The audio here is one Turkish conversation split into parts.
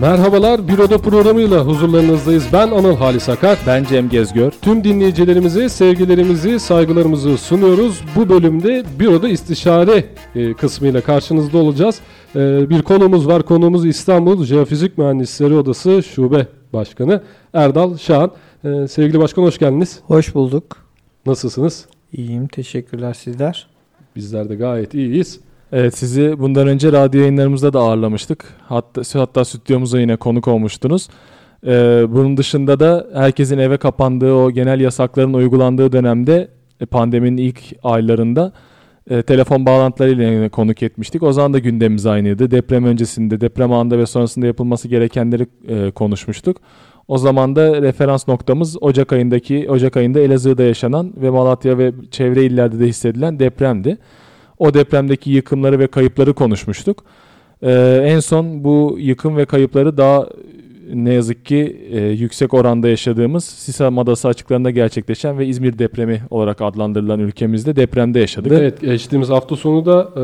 Merhabalar, Bir Oda programıyla huzurlarınızdayız. Ben Anıl Halis Akar. Ben Cem Gezgör. Tüm dinleyicilerimize sevgilerimizi, saygılarımızı sunuyoruz. Bu bölümde Bir Oda istişare e, kısmıyla karşınızda olacağız. E, bir konumuz var. Konuğumuz İstanbul Jeofizik Mühendisleri Odası Şube Başkanı Erdal Şahan. E, sevgili başkan hoş geldiniz. Hoş bulduk. Nasılsınız? İyiyim, teşekkürler sizler. Bizler de gayet iyiyiz. Evet sizi bundan önce radyo yayınlarımızda da ağırlamıştık. Hatta, hatta stüdyomuza yine konuk olmuştunuz. Ee, bunun dışında da herkesin eve kapandığı o genel yasakların uygulandığı dönemde e, pandeminin ilk aylarında e, telefon bağlantılarıyla konuk etmiştik. O zaman da gündemimiz aynıydı. Deprem öncesinde, deprem anında ve sonrasında yapılması gerekenleri e, konuşmuştuk. O zaman da referans noktamız Ocak ayındaki Ocak ayında Elazığ'da yaşanan ve Malatya ve çevre illerde de hissedilen depremdi. O depremdeki yıkımları ve kayıpları konuşmuştuk. Ee, en son bu yıkım ve kayıpları daha ne yazık ki e, yüksek oranda yaşadığımız Sisam Adası açıklarında gerçekleşen ve İzmir depremi olarak adlandırılan ülkemizde depremde yaşadık. Ve evet geçtiğimiz hafta sonu da e,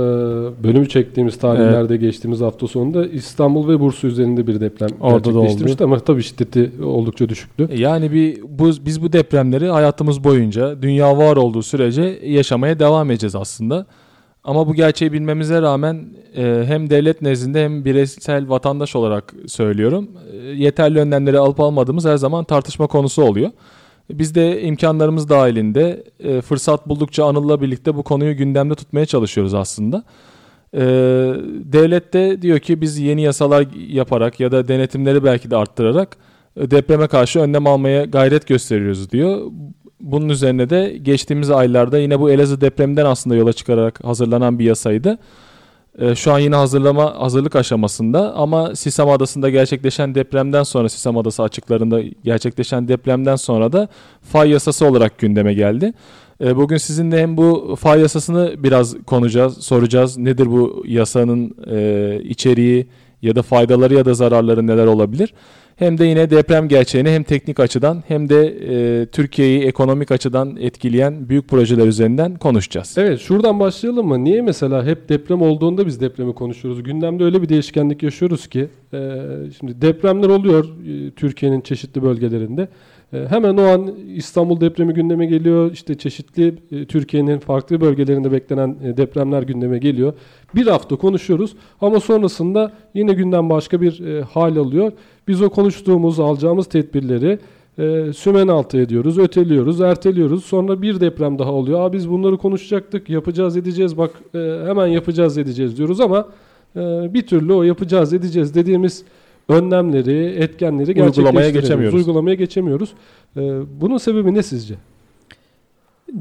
bölümü çektiğimiz tarihlerde evet. geçtiğimiz hafta sonunda İstanbul ve Bursa üzerinde bir deprem Orada gerçekleştirmişti ama tabii şiddeti oldukça düşüktü. Yani bir bu, biz bu depremleri hayatımız boyunca dünya var olduğu sürece yaşamaya devam edeceğiz aslında. Ama bu gerçeği bilmemize rağmen e, hem devlet nezdinde hem bireysel vatandaş olarak söylüyorum. E, yeterli önlemleri alıp almadığımız her zaman tartışma konusu oluyor. Biz de imkanlarımız dahilinde e, fırsat buldukça Anıl'la birlikte bu konuyu gündemde tutmaya çalışıyoruz aslında. E, devlet de diyor ki biz yeni yasalar yaparak ya da denetimleri belki de arttırarak e, depreme karşı önlem almaya gayret gösteriyoruz diyor. Bunun üzerine de geçtiğimiz aylarda yine bu Elazığ depreminden aslında yola çıkarak hazırlanan bir yasaydı. Ee, şu an yine hazırlama hazırlık aşamasında ama Sisam Adası'nda gerçekleşen depremden sonra Sisam Adası açıklarında gerçekleşen depremden sonra da fay yasası olarak gündeme geldi. Ee, bugün sizinle hem bu fay yasasını biraz konuşacağız, soracağız. Nedir bu yasanın e, içeriği ya da faydaları ya da zararları neler olabilir? Hem de yine deprem gerçeğini hem teknik açıdan hem de e, Türkiye'yi ekonomik açıdan etkileyen büyük projeler üzerinden konuşacağız. Evet şuradan başlayalım mı? Niye mesela hep deprem olduğunda biz depremi konuşuyoruz? Gündemde öyle bir değişkenlik yaşıyoruz ki e, şimdi depremler oluyor e, Türkiye'nin çeşitli bölgelerinde. E, hemen o an İstanbul depremi gündeme geliyor. İşte çeşitli e, Türkiye'nin farklı bölgelerinde beklenen e, depremler gündeme geliyor. Bir hafta konuşuyoruz ama sonrasında yine gündem başka bir hal alıyor. Biz o konuştuğumuz, alacağımız tedbirleri sümen altı ediyoruz, öteliyoruz, erteliyoruz. Sonra bir deprem daha oluyor. Aa biz bunları konuşacaktık, yapacağız, edeceğiz. Bak hemen yapacağız, edeceğiz diyoruz ama bir türlü o yapacağız, edeceğiz dediğimiz önlemleri, etkenleri uygulamaya geçemiyoruz. Uygulamaya geçemiyoruz. E, bunun sebebi ne sizce?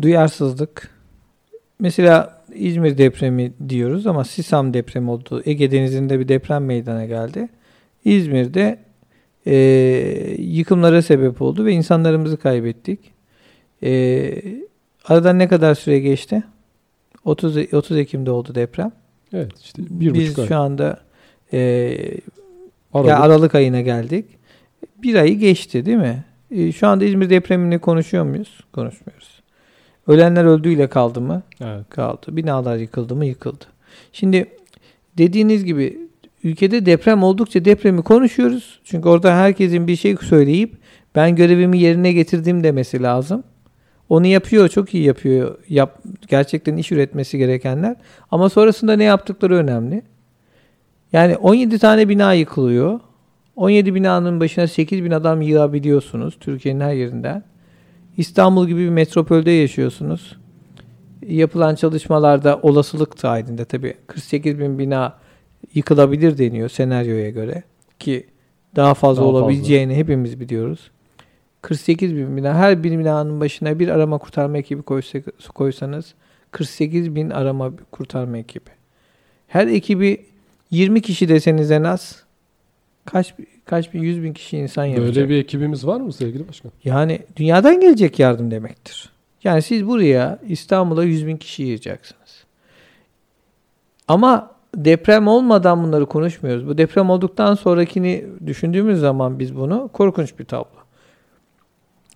Duyarsızlık. Mesela İzmir depremi diyoruz ama Sisam depremi oldu. Ege Denizi'nde bir deprem meydana geldi. İzmir'de e, yıkımlara sebep oldu ve insanlarımızı kaybettik. E, aradan ne kadar süre geçti? 30 30 Ekim'de oldu deprem. Evet işte bir Biz şu anda e, Aralık. Ya Aralık ayına geldik. Bir ayı geçti değil mi? E, şu anda İzmir depremini konuşuyor muyuz? Konuşmuyoruz. Ölenler öldüğüyle kaldı mı? Evet. Kaldı. Binalar yıkıldı mı? Yıkıldı. Şimdi dediğiniz gibi ülkede deprem oldukça depremi konuşuyoruz. Çünkü orada herkesin bir şey söyleyip ben görevimi yerine getirdim demesi lazım. Onu yapıyor, çok iyi yapıyor. Yap, gerçekten iş üretmesi gerekenler. Ama sonrasında ne yaptıkları önemli. Yani 17 tane bina yıkılıyor. 17 binanın başına 8 bin adam yığabiliyorsunuz Türkiye'nin her yerinden. İstanbul gibi bir metropolde yaşıyorsunuz. Yapılan çalışmalarda olasılık dahilinde tabii 48 bin bina yıkılabilir deniyor senaryoya göre. Ki daha fazla daha olabileceğini fazla. hepimiz biliyoruz. 48 bin bina. Her bir binanın başına bir arama kurtarma ekibi koysanız 48 bin arama kurtarma ekibi. Her ekibi 20 kişi deseniz en az kaç kaç bin yüz bin kişi insan yapacak. Böyle bir ekibimiz var mı sevgili başkan? Yani dünyadan gelecek yardım demektir. Yani siz buraya İstanbul'a yüz bin kişi yiyeceksiniz. Ama deprem olmadan bunları konuşmuyoruz. Bu deprem olduktan sonrakini düşündüğümüz zaman biz bunu korkunç bir tablo.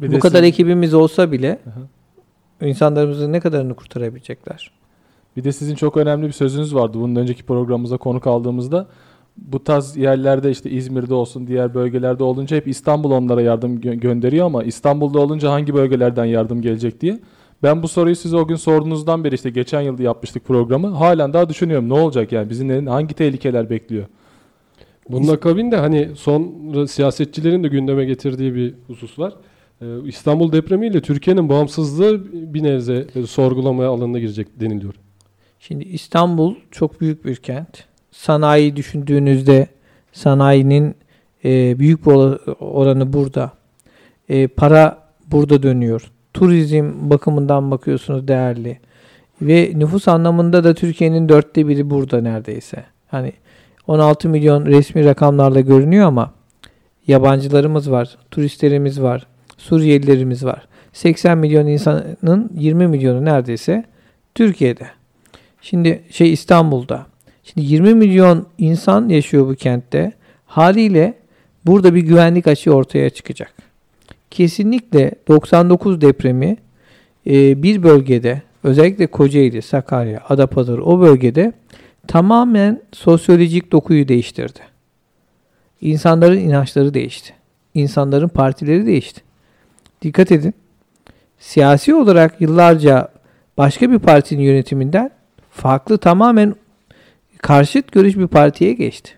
Bir Bu kadar ekibimiz olsa bile Aha. insanlarımızın ne kadarını kurtarabilecekler? Bir de sizin çok önemli bir sözünüz vardı. Bunun önceki programımıza konuk aldığımızda bu tarz yerlerde işte İzmir'de olsun diğer bölgelerde olunca hep İstanbul onlara yardım gö- gönderiyor ama İstanbul'da olunca hangi bölgelerden yardım gelecek diye. Ben bu soruyu size o gün sorduğunuzdan beri işte geçen yıl yapmıştık programı. Halen daha düşünüyorum ne olacak yani bizim hangi tehlikeler bekliyor? Bunun akabinde hani son siyasetçilerin de gündeme getirdiği bir husus var. Ee, İstanbul depremiyle Türkiye'nin bağımsızlığı bir nebze sorgulamaya alanına girecek deniliyor. Şimdi İstanbul çok büyük bir kent. Sanayi düşündüğünüzde sanayinin e, büyük bir oranı burada. E, para burada dönüyor. Turizm bakımından bakıyorsunuz değerli. Ve nüfus anlamında da Türkiye'nin dörtte biri burada neredeyse. Hani 16 milyon resmi rakamlarla görünüyor ama yabancılarımız var, turistlerimiz var, Suriyelilerimiz var. 80 milyon insanın 20 milyonu neredeyse Türkiye'de. Şimdi şey İstanbul'da. Şimdi 20 milyon insan yaşıyor bu kentte. Haliyle burada bir güvenlik açığı ortaya çıkacak. Kesinlikle 99 depremi e, bir bölgede özellikle Kocaeli, Sakarya, Adapazarı o bölgede tamamen sosyolojik dokuyu değiştirdi. İnsanların inançları değişti. İnsanların partileri değişti. Dikkat edin. Siyasi olarak yıllarca başka bir partinin yönetiminden farklı tamamen karşıt görüş bir partiye geçti.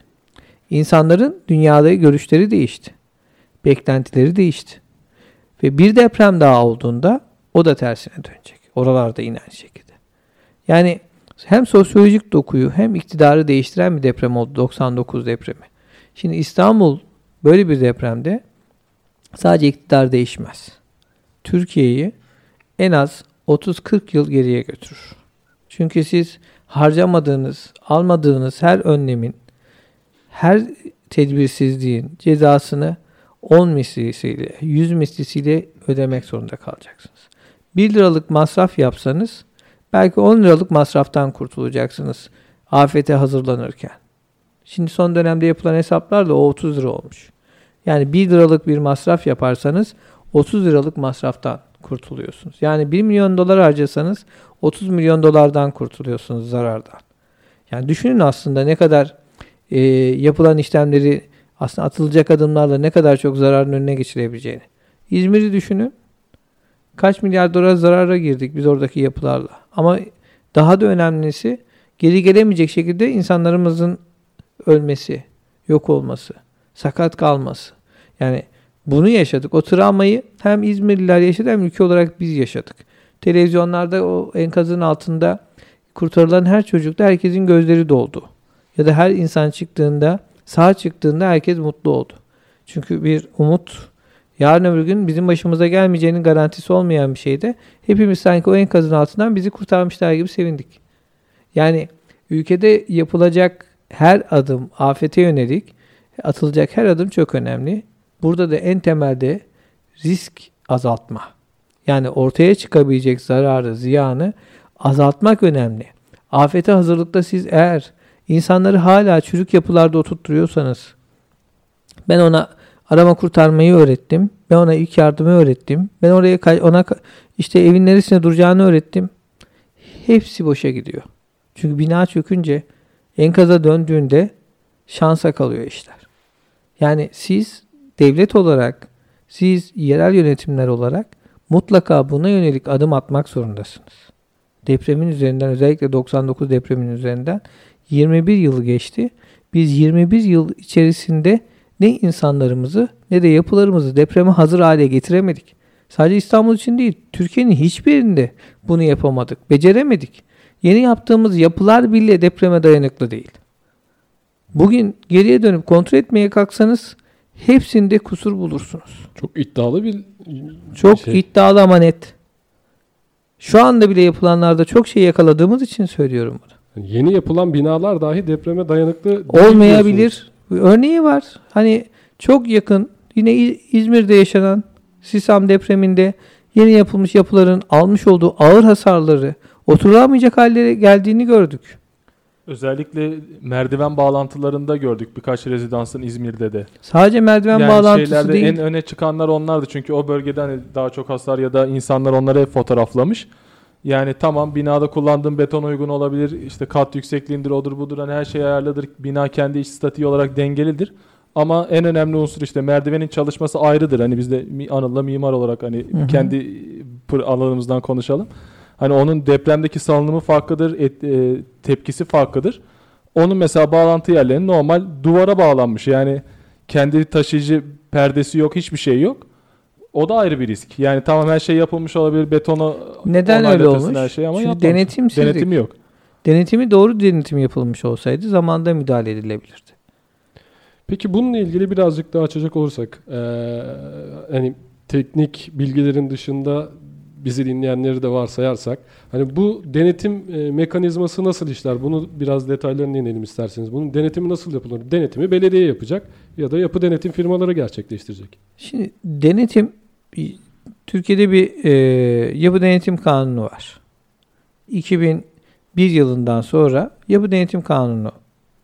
İnsanların dünyada görüşleri değişti. Beklentileri değişti. Ve bir deprem daha olduğunda o da tersine dönecek. Oralarda yine aynı şekilde. Yani hem sosyolojik dokuyu hem iktidarı değiştiren bir deprem oldu 99 depremi. Şimdi İstanbul böyle bir depremde sadece iktidar değişmez. Türkiye'yi en az 30-40 yıl geriye götürür. Çünkü siz harcamadığınız, almadığınız her önlemin, her tedbirsizliğin cezasını 10 mislisiyle, 100 mislisiyle ödemek zorunda kalacaksınız. 1 liralık masraf yapsanız belki 10 liralık masraftan kurtulacaksınız afete hazırlanırken. Şimdi son dönemde yapılan hesaplarla o 30 lira olmuş. Yani 1 liralık bir masraf yaparsanız 30 liralık masraftan kurtuluyorsunuz. Yani 1 milyon dolar harcasanız 30 milyon dolardan kurtuluyorsunuz zarardan. Yani düşünün aslında ne kadar e, yapılan işlemleri aslında atılacak adımlarla ne kadar çok zararın önüne geçirebileceğini. İzmir'i düşünün. Kaç milyar dolar zarara girdik biz oradaki yapılarla. Ama daha da önemlisi geri gelemeyecek şekilde insanlarımızın ölmesi, yok olması, sakat kalması. Yani bunu yaşadık. O travmayı hem İzmirliler yaşadı hem ülke olarak biz yaşadık. Televizyonlarda o enkazın altında kurtarılan her çocukta herkesin gözleri doldu. Ya da her insan çıktığında, sağ çıktığında herkes mutlu oldu. Çünkü bir umut yarın öbür gün bizim başımıza gelmeyeceğinin garantisi olmayan bir şeyde hepimiz sanki o enkazın altından bizi kurtarmışlar gibi sevindik. Yani ülkede yapılacak her adım afete yönelik atılacak her adım çok önemli. Burada da en temelde risk azaltma. Yani ortaya çıkabilecek zararı, ziyanı azaltmak önemli. Afete hazırlıkta siz eğer insanları hala çürük yapılarda oturtturuyorsanız ben ona arama kurtarmayı öğrettim. Ben ona ilk yardımı öğrettim. Ben oraya ona işte evin neresine duracağını öğrettim. Hepsi boşa gidiyor. Çünkü bina çökünce enkaza döndüğünde şansa kalıyor işler. Yani siz devlet olarak, siz yerel yönetimler olarak mutlaka buna yönelik adım atmak zorundasınız. Depremin üzerinden özellikle 99 depremin üzerinden 21 yıl geçti. Biz 21 yıl içerisinde ne insanlarımızı ne de yapılarımızı depreme hazır hale getiremedik. Sadece İstanbul için değil, Türkiye'nin hiçbirinde bunu yapamadık, beceremedik. Yeni yaptığımız yapılar bile depreme dayanıklı değil. Bugün geriye dönüp kontrol etmeye kalksanız hepsinde kusur bulursunuz. Çok iddialı bir çok şey. iddialı ama net. Şu anda bile yapılanlarda çok şey yakaladığımız için söylüyorum bunu. Yani yeni yapılan binalar dahi depreme dayanıklı olmayabilir. Örneği var. Hani çok yakın yine İzmir'de yaşanan Sisam depreminde yeni yapılmış yapıların almış olduğu ağır hasarları oturulamayacak hallere geldiğini gördük. Özellikle merdiven bağlantılarında gördük birkaç rezidansın İzmir'de de. Sadece merdiven yani bağlantısı değil. En öne çıkanlar onlardı çünkü o bölgeden hani daha çok hasar ya da insanlar onları hep fotoğraflamış. Yani tamam binada kullandığın beton uygun olabilir. İşte kat yüksekliğindir, odur budur. Hani her şey ayarlıdır. Bina kendi iç statiği olarak dengelidir. Ama en önemli unsur işte merdivenin çalışması ayrıdır. Hani biz de Anıl'la mimar olarak hani Hı hı. kendi alanımızdan konuşalım. Hani onun depremdeki salınımı farklıdır, et- e, tepkisi farklıdır. Onun mesela bağlantı yerleri normal duvara bağlanmış. Yani kendi taşıyıcı perdesi yok, hiçbir şey yok. O da ayrı bir risk. Yani tamam her şey yapılmış olabilir, betonu Neden öyle olmuş? Her şey ama Çünkü denetimsizlik. Denetimi yok. Denetimi doğru denetim yapılmış olsaydı zamanda müdahale edilebilirdi. Peki bununla ilgili birazcık daha açacak olursak, eee hani teknik bilgilerin dışında bizi dinleyenleri de varsayarsak, hani bu denetim e, mekanizması nasıl işler? Bunu biraz detaylarına inelim isterseniz. Bunun denetimi nasıl yapılır? Denetimi belediye yapacak ya da yapı denetim firmaları gerçekleştirecek. Şimdi denetim Türkiye'de bir e, yapı denetim kanunu var. 2001 yılından sonra yapı denetim kanunu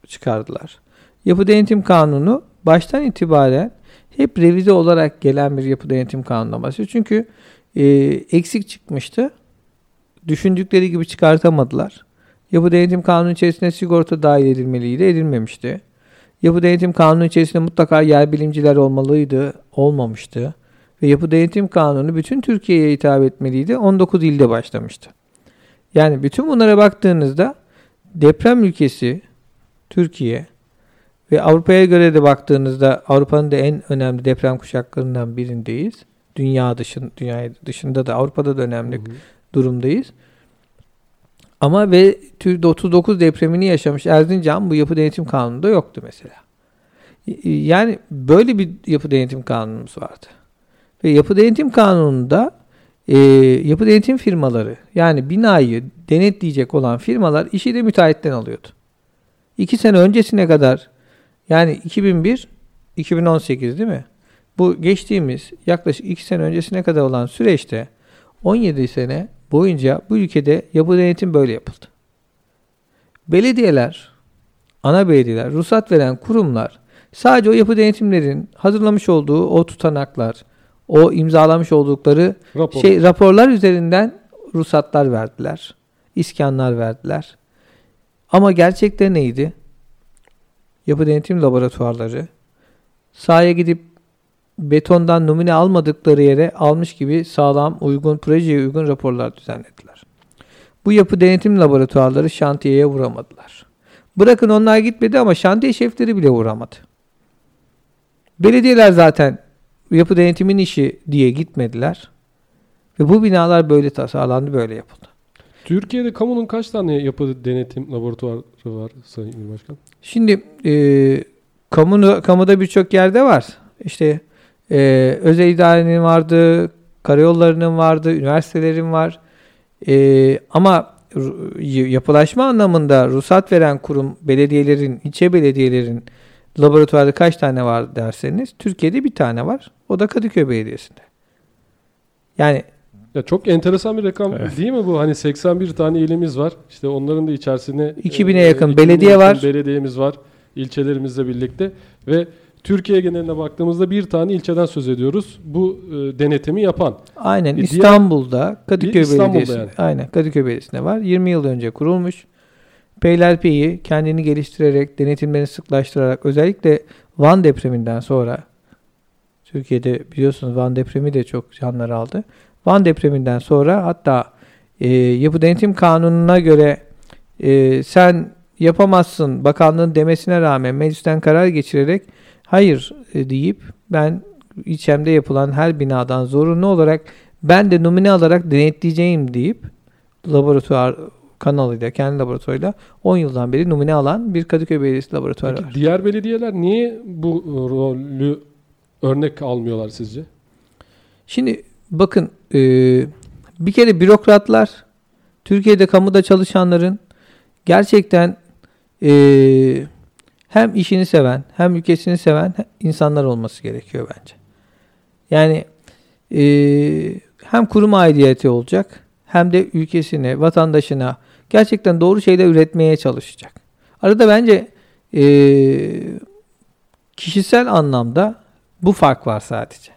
çıkardılar. Yapı denetim kanunu baştan itibaren hep revize olarak gelen bir yapı denetim bahsediyor. Çünkü e, eksik çıkmıştı. Düşündükleri gibi çıkartamadılar. Yapı denetim kanunu içerisinde sigorta dahil edilmeliydi, edilmemişti. Yapı denetim kanunu içerisinde mutlaka yer bilimciler olmalıydı, olmamıştı. Ve yapı denetim kanunu bütün Türkiye'ye hitap etmeliydi. 19 ilde başlamıştı. Yani bütün bunlara baktığınızda deprem ülkesi Türkiye ve Avrupa'ya göre de baktığınızda Avrupa'nın da en önemli deprem kuşaklarından birindeyiz. Dünya dışın, dünya dışında da Avrupa'da da önemli durumdayız. Ama ve Türkiye'de 39 depremini yaşamış Erzincan bu yapı denetim kanununda yoktu mesela. Yani böyle bir yapı denetim kanunumuz vardı. Ve yapı denetim kanununda e, yapı denetim firmaları yani binayı denetleyecek olan firmalar işi de müteahhitten alıyordu. İki sene öncesine kadar yani 2001 2018 değil mi? Bu geçtiğimiz yaklaşık iki sene öncesine kadar olan süreçte 17 sene boyunca bu ülkede yapı denetim böyle yapıldı. Belediyeler, ana belediyeler, ruhsat veren kurumlar sadece o yapı denetimlerin hazırlamış olduğu o tutanaklar, o imzalamış oldukları Rapor. şey raporlar üzerinden ruhsatlar verdiler. iskanlar verdiler. Ama gerçekte neydi? Yapı denetim laboratuvarları sahaya gidip betondan numune almadıkları yere almış gibi sağlam, uygun, projeye uygun raporlar düzenlediler. Bu yapı denetim laboratuvarları şantiyeye vuramadılar. Bırakın onlar gitmedi ama şantiye şefleri bile vuramadı. Belediyeler zaten yapı denetimin işi diye gitmediler. Ve bu binalar böyle tasarlandı, böyle yapıldı. Türkiye'de kamunun kaç tane yapı denetim laboratuvarı var Sayın Başkan? Şimdi e, kamu, kamuda birçok yerde var. İşte e, özel idarenin vardı, karayollarının vardı, üniversitelerin var. E, ama yapılaşma anlamında ruhsat veren kurum belediyelerin, ilçe belediyelerin laboratuvarı kaç tane var derseniz Türkiye'de bir tane var. O da Kadıköy Belediyesi'nde. Yani Ya çok enteresan bir rakam Evet. değil mi bu? Hani 81 tane ilimiz var. İşte onların da içerisine 2000'e e, yakın 2000'e belediye yakın var. Belediyemiz var. ilçelerimizle birlikte ve Türkiye geneline baktığımızda bir tane ilçeden söz ediyoruz. Bu e, denetimi yapan. Aynen E, İstanbul'da Kadıköy İstanbul'da Belediyesi'nde. yani. Aynen Kadıköy Belediyesi'nde var. 20 yıl önce kurulmuş. Peylerpey'i kendini geliştirerek, denetimlerini sıklaştırarak özellikle Van depreminden sonra Türkiye'de biliyorsunuz Van depremi de çok canlar aldı. Van depreminden sonra hatta e, yapı denetim kanununa göre e, sen yapamazsın bakanlığın demesine rağmen meclisten karar geçirerek hayır e, deyip ben ilçemde yapılan her binadan zorunlu olarak ben de numune alarak denetleyeceğim deyip laboratuvar kanalıyla, kendi laboratuvarıyla 10 yıldan beri numune alan bir Kadıköy Belediyesi laboratuvarı Peki var. diğer belediyeler niye bu rolü örnek almıyorlar sizce? Şimdi bakın e, bir kere bürokratlar Türkiye'de kamuda çalışanların gerçekten e, hem işini seven hem ülkesini seven insanlar olması gerekiyor bence. Yani e, hem kurum aidiyeti olacak hem de ülkesine, vatandaşına gerçekten doğru şeyler üretmeye çalışacak. Arada bence e, kişisel anlamda bu fark var sadece.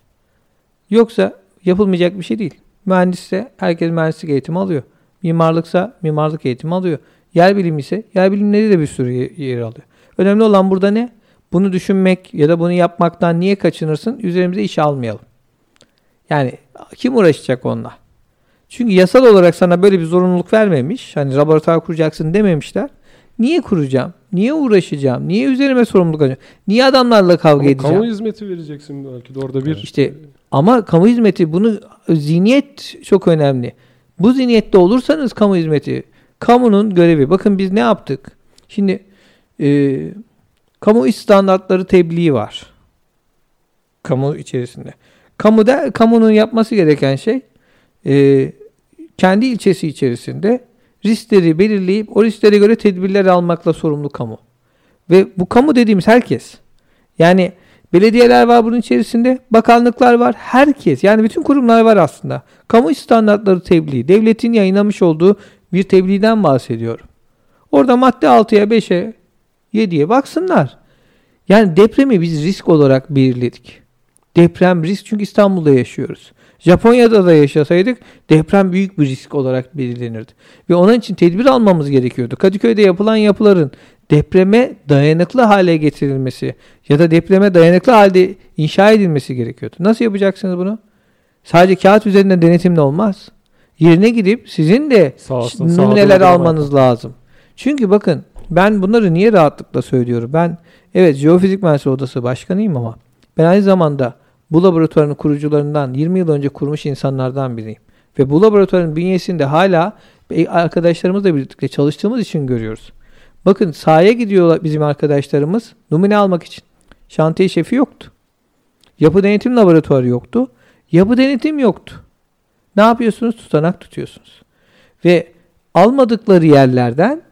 Yoksa yapılmayacak bir şey değil. Mühendisse herkes mühendislik eğitimi alıyor. Mimarlıksa mimarlık eğitimi alıyor. Yer bilimi ise yer bilimleri de bir sürü ye- yer alıyor. Önemli olan burada ne? Bunu düşünmek ya da bunu yapmaktan niye kaçınırsın? Üzerimize iş almayalım. Yani kim uğraşacak onunla? Çünkü yasal olarak sana böyle bir zorunluluk vermemiş. Hani laboratuvar kuracaksın dememişler. Niye kuracağım? Niye uğraşacağım? Niye üzerime sorumluluk alacağım? Niye adamlarla kavga Ama edeceğim? kamu hizmeti vereceksin belki de orada bir İşte ama kamu hizmeti bunu zihniyet çok önemli. Bu zihniyette olursanız kamu hizmeti kamunun görevi. Bakın biz ne yaptık? Şimdi e, kamu iş standartları tebliği var. Kamu içerisinde. Kamuda kamunun yapması gereken şey e, kendi ilçesi içerisinde riskleri belirleyip o risklere göre tedbirler almakla sorumlu kamu. Ve bu kamu dediğimiz herkes. Yani belediyeler var bunun içerisinde, bakanlıklar var, herkes. Yani bütün kurumlar var aslında. Kamu standartları tebliği, devletin yayınlamış olduğu bir tebliğden bahsediyorum. Orada madde 6'ya, 5'e, 7'ye baksınlar. Yani depremi biz risk olarak belirledik. Deprem risk çünkü İstanbul'da yaşıyoruz. Japonya'da da yaşasaydık deprem büyük bir risk olarak belirlenirdi. Ve onun için tedbir almamız gerekiyordu. Kadıköy'de yapılan yapıların depreme dayanıklı hale getirilmesi ya da depreme dayanıklı halde inşa edilmesi gerekiyordu. Nasıl yapacaksınız bunu? Sadece kağıt üzerinde denetimle olmaz. Yerine gidip sizin de numuneler almanız lazım. Çünkü bakın ben bunları niye rahatlıkla söylüyorum? Ben evet jeofizik mühendisliği odası başkanıyım ama ben aynı zamanda bu laboratuvarın kurucularından 20 yıl önce kurmuş insanlardan biriyim. Ve bu laboratuvarın bünyesinde hala e, arkadaşlarımızla birlikte çalıştığımız için görüyoruz. Bakın sahaya gidiyorlar bizim arkadaşlarımız numune almak için. Şantiye şefi yoktu. Yapı denetim laboratuvarı yoktu. Yapı denetim yoktu. Ne yapıyorsunuz? Tutanak tutuyorsunuz. Ve almadıkları yerlerden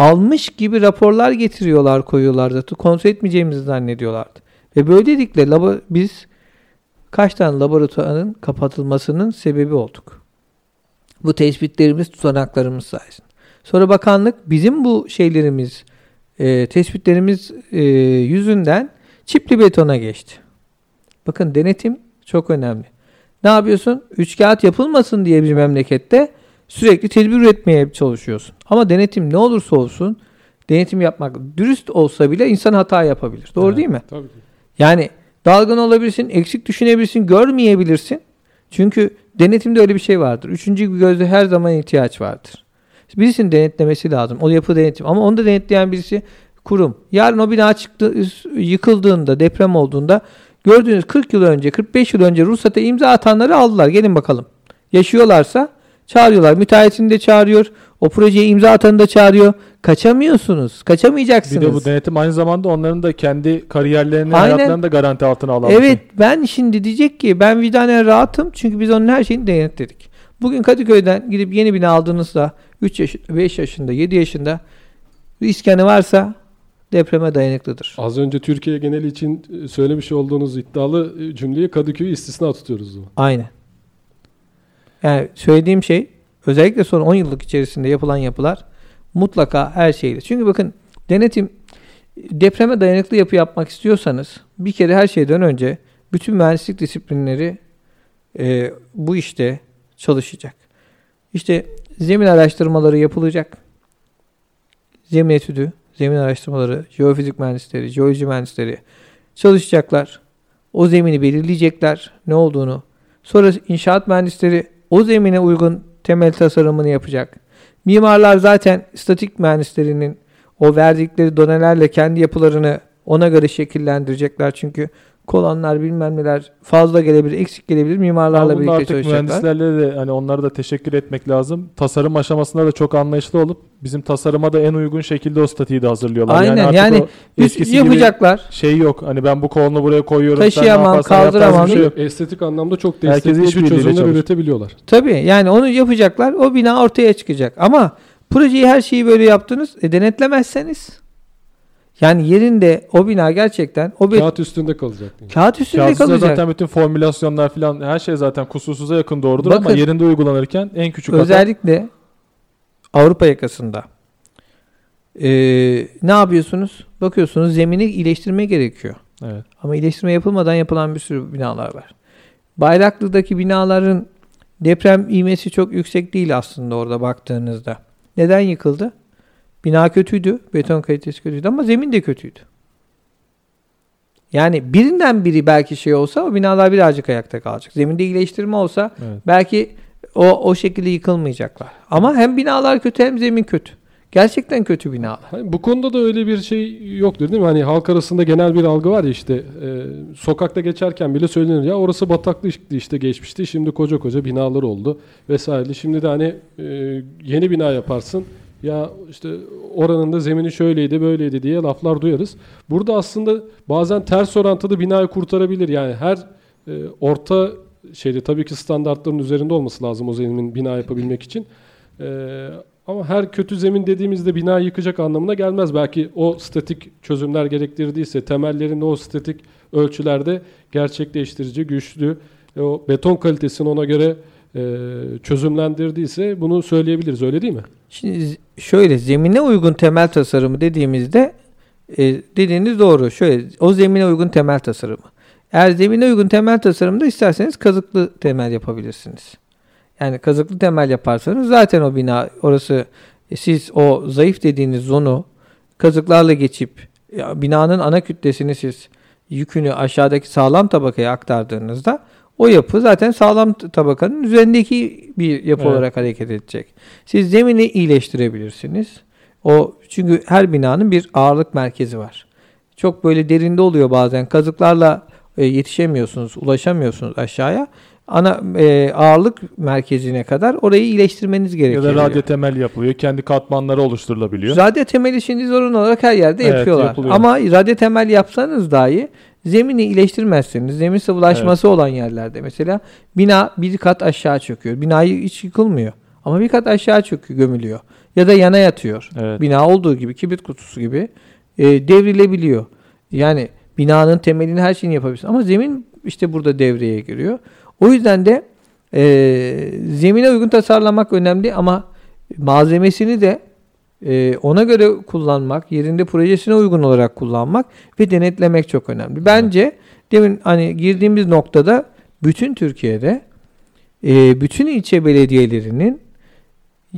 almış gibi raporlar getiriyorlar koyuyorlardı. Kontrol etmeyeceğimizi zannediyorlardı. Ve böylelikle labo- biz kaç tane laboratuvarın kapatılmasının sebebi olduk. Bu tespitlerimiz, tutanaklarımız sayesinde. Sonra bakanlık bizim bu şeylerimiz, e, tespitlerimiz e, yüzünden çipli betona geçti. Bakın denetim çok önemli. Ne yapıyorsun? Üç kağıt yapılmasın diye bir memlekette sürekli tedbir üretmeye çalışıyorsun. Ama denetim ne olursa olsun denetim yapmak dürüst olsa bile insan hata yapabilir. Doğru Evet, değil mi? Tabii ki. Yani dalgın olabilirsin, eksik düşünebilirsin, görmeyebilirsin. Çünkü denetimde öyle bir şey vardır. Üçüncü bir gözde her zaman ihtiyaç vardır. Birisinin denetlemesi lazım. O yapı denetim. Ama onu da denetleyen birisi kurum. Yarın o bina çıktı, yıkıldığında, deprem olduğunda gördüğünüz 40 yıl önce, 45 yıl önce ruhsata imza atanları aldılar. Gelin bakalım. Yaşıyorlarsa çağırıyorlar. Müteahhitini de çağırıyor. O projeye imza atanı da çağırıyor. Kaçamıyorsunuz. Kaçamayacaksınız. Bir de bu denetim aynı zamanda onların da kendi kariyerlerini, Aynen. hayatlarını da garanti altına alan Evet şey. ben şimdi diyecek ki ben vicdanen rahatım çünkü biz onun her şeyini denetledik. Bugün Kadıköy'den gidip yeni bina aldığınızda 3 yaş 5 yaşında 7 yaşında iskanı varsa depreme dayanıklıdır. Az önce Türkiye geneli için e, söylemiş olduğunuz iddialı e, cümleyi Kadıköy'ü istisna tutuyoruz. Aynen. Yani söylediğim şey özellikle son 10 yıllık içerisinde yapılan yapılar mutlaka her şeyde. Çünkü bakın denetim depreme dayanıklı yapı yapmak istiyorsanız bir kere her şeyden önce bütün mühendislik disiplinleri e, bu işte çalışacak. İşte zemin araştırmaları yapılacak. Zemin etüdü, zemin araştırmaları, jeofizik mühendisleri, jeoloji mühendisleri çalışacaklar. O zemini belirleyecekler ne olduğunu. Sonra inşaat mühendisleri o zemine uygun temel tasarımını yapacak. Mimarlar zaten statik mühendislerinin o verdikleri donelerle kendi yapılarını ona göre şekillendirecekler. Çünkü kolonlar bilmem neler fazla gelebilir, eksik gelebilir. Mimarlarla birlikte artık çalışacaklar. mühendislerle de hani onlara da teşekkür etmek lazım. Tasarım aşamasında da çok anlayışlı olup bizim tasarıma da en uygun şekilde o statiği de hazırlıyorlar. Aynen, artık yani eskisi gibi yapacaklar. şey yok. Hani ben bu kolonu buraya koyuyorum. Taşıyamam, tarzı kaldıramam. bir şey yok. Estetik anlamda çok destekleyici işbirliğiyle çözümler üretebiliyorlar. Tabii yani onu yapacaklar. O bina ortaya çıkacak. Ama projeyi her şeyi böyle yaptınız. E, denetlemezseniz yani yerinde o bina gerçekten o bir kağıt, Kağıt üstünde kalacak. üstünde Kağıtsızda kalacak. zaten bütün formülasyonlar falan her şey zaten kusursuza yakın doğrudur ama Bakın, yerinde uygulanırken en küçük hata Özellikle Avrupa yakasında e, ne yapıyorsunuz? Bakıyorsunuz zemini iyileştirme gerekiyor. Evet. Ama iyileştirme yapılmadan yapılan bir sürü binalar var. Bayraklı'daki binaların Deprem ivmesi çok yüksek değil aslında orada baktığınızda. Neden yıkıldı? Bina kötüydü. Beton kalitesi kötüydü ama zemin de kötüydü. Yani birinden biri belki şey olsa o binalar birazcık ayakta kalacak. Zeminde iyileştirme olsa Evet. belki o o şekilde yıkılmayacaklar. Ama hem binalar kötü hem zemin kötü. Gerçekten kötü binalar. Hani bu konuda da öyle bir şey yoktur değil mi? Hani halk arasında genel bir algı var ya işte e, sokakta geçerken bile söylenir ya orası bataklıktı işte geçmişti şimdi koca koca binalar oldu vesaire. Şimdi de hani e, yeni bina yaparsın ya işte oranın da zemini şöyleydi böyleydi diye laflar duyarız. Burada aslında bazen ters orantılı binayı kurtarabilir. Yani her e, orta şeyde tabii ki standartların üzerinde olması lazım o zemin bina yapabilmek için. E, ama her kötü zemin dediğimizde bina yıkacak anlamına gelmez. Belki o statik çözümler gerektirdiyse temellerini o statik ölçülerde gerçekleştirici, güçlü, e, o beton kalitesini ona göre e, çözümlendirdiyse bunu söyleyebiliriz. Öyle değil mi? Şimdi şöyle zemine uygun temel tasarımı dediğimizde e, dediğiniz doğru. Şöyle o zemine uygun temel tasarımı. Eğer zemine uygun temel tasarımda isterseniz kazıklı temel yapabilirsiniz. Yani kazıklı temel yaparsanız zaten o bina orası e, siz o zayıf dediğiniz zonu kazıklarla geçip ya, binanın ana kütlesini siz yükünü aşağıdaki sağlam tabakaya aktardığınızda o yapı zaten sağlam tabakanın üzerindeki bir yapı Evet. olarak hareket edecek. Siz zemini iyileştirebilirsiniz. O çünkü her binanın bir ağırlık merkezi var. Çok böyle derinde oluyor bazen. Kazıklarla e, yetişemiyorsunuz, ulaşamıyorsunuz aşağıya. Ana e, ağırlık merkezine kadar orayı iyileştirmeniz Ya gerekiyor. da radyo temel yapılıyor. Kendi katmanları oluşturulabiliyor. Radyo temeli şimdi zorunlu olarak her yerde Evet, yapıyorlar. yapılıyor. Ama radyo temel yapsanız dahi zemini iyileştirmezseniz, zemin sıvılaşması olan yerlerde mesela bina bir kat aşağı çöküyor. Binayı hiç yıkılmıyor. Ama bir kat aşağı çöküyor, gömülüyor. Ya da yana yatıyor. Evet. Bina olduğu gibi kibrit kutusu gibi e, devrilebiliyor. Yani binanın temelini her şeyini yapabilirsin. Ama zemin işte burada devreye giriyor. O yüzden de e, zemine uygun tasarlamak önemli ama malzemesini de e, ona göre kullanmak, yerinde projesine uygun olarak kullanmak ve denetlemek çok önemli. Bence demin hani girdiğimiz noktada bütün Türkiye'de e, bütün ilçe belediyelerinin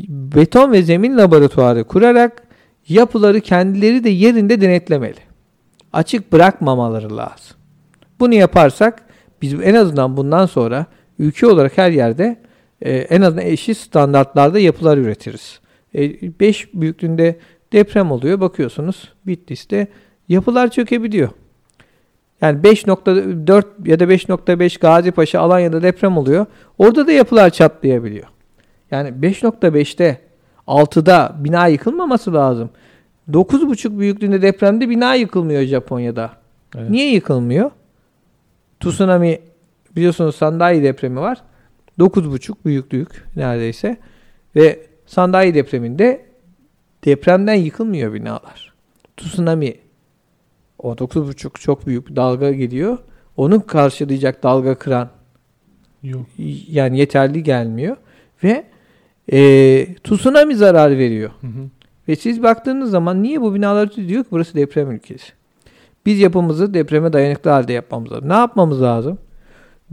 beton ve zemin laboratuvarı kurarak yapıları kendileri de yerinde denetlemeli. Açık bırakmamaları lazım. Bunu yaparsak biz en azından bundan sonra ülke olarak her yerde e, en azından eşit standartlarda yapılar üretiriz. 5 büyüklüğünde deprem oluyor. Bakıyorsunuz Bitlis'te yapılar çökebiliyor. Yani 5.4 ya da 5.5 Gazipaşa Alanya'da deprem oluyor. Orada da yapılar çatlayabiliyor. Yani 5.5'te 6'da bina yıkılmaması lazım. 9.5 büyüklüğünde depremde bina yıkılmıyor Japonya'da. Evet. Niye yıkılmıyor? Tsunami biliyorsunuz sandalye depremi var. 9.5 büyüklük neredeyse. Ve sandalye depreminde depremden yıkılmıyor binalar. Tsunami o 9.5 çok büyük bir dalga geliyor. Onu karşılayacak dalga kıran Yok. yani yeterli gelmiyor. Ve e, tsunami zarar veriyor. Hı hı. Ve siz baktığınız zaman niye bu binalar diyor ki burası deprem ülkesi. Biz yapımızı depreme dayanıklı halde yapmamız lazım. Ne yapmamız lazım?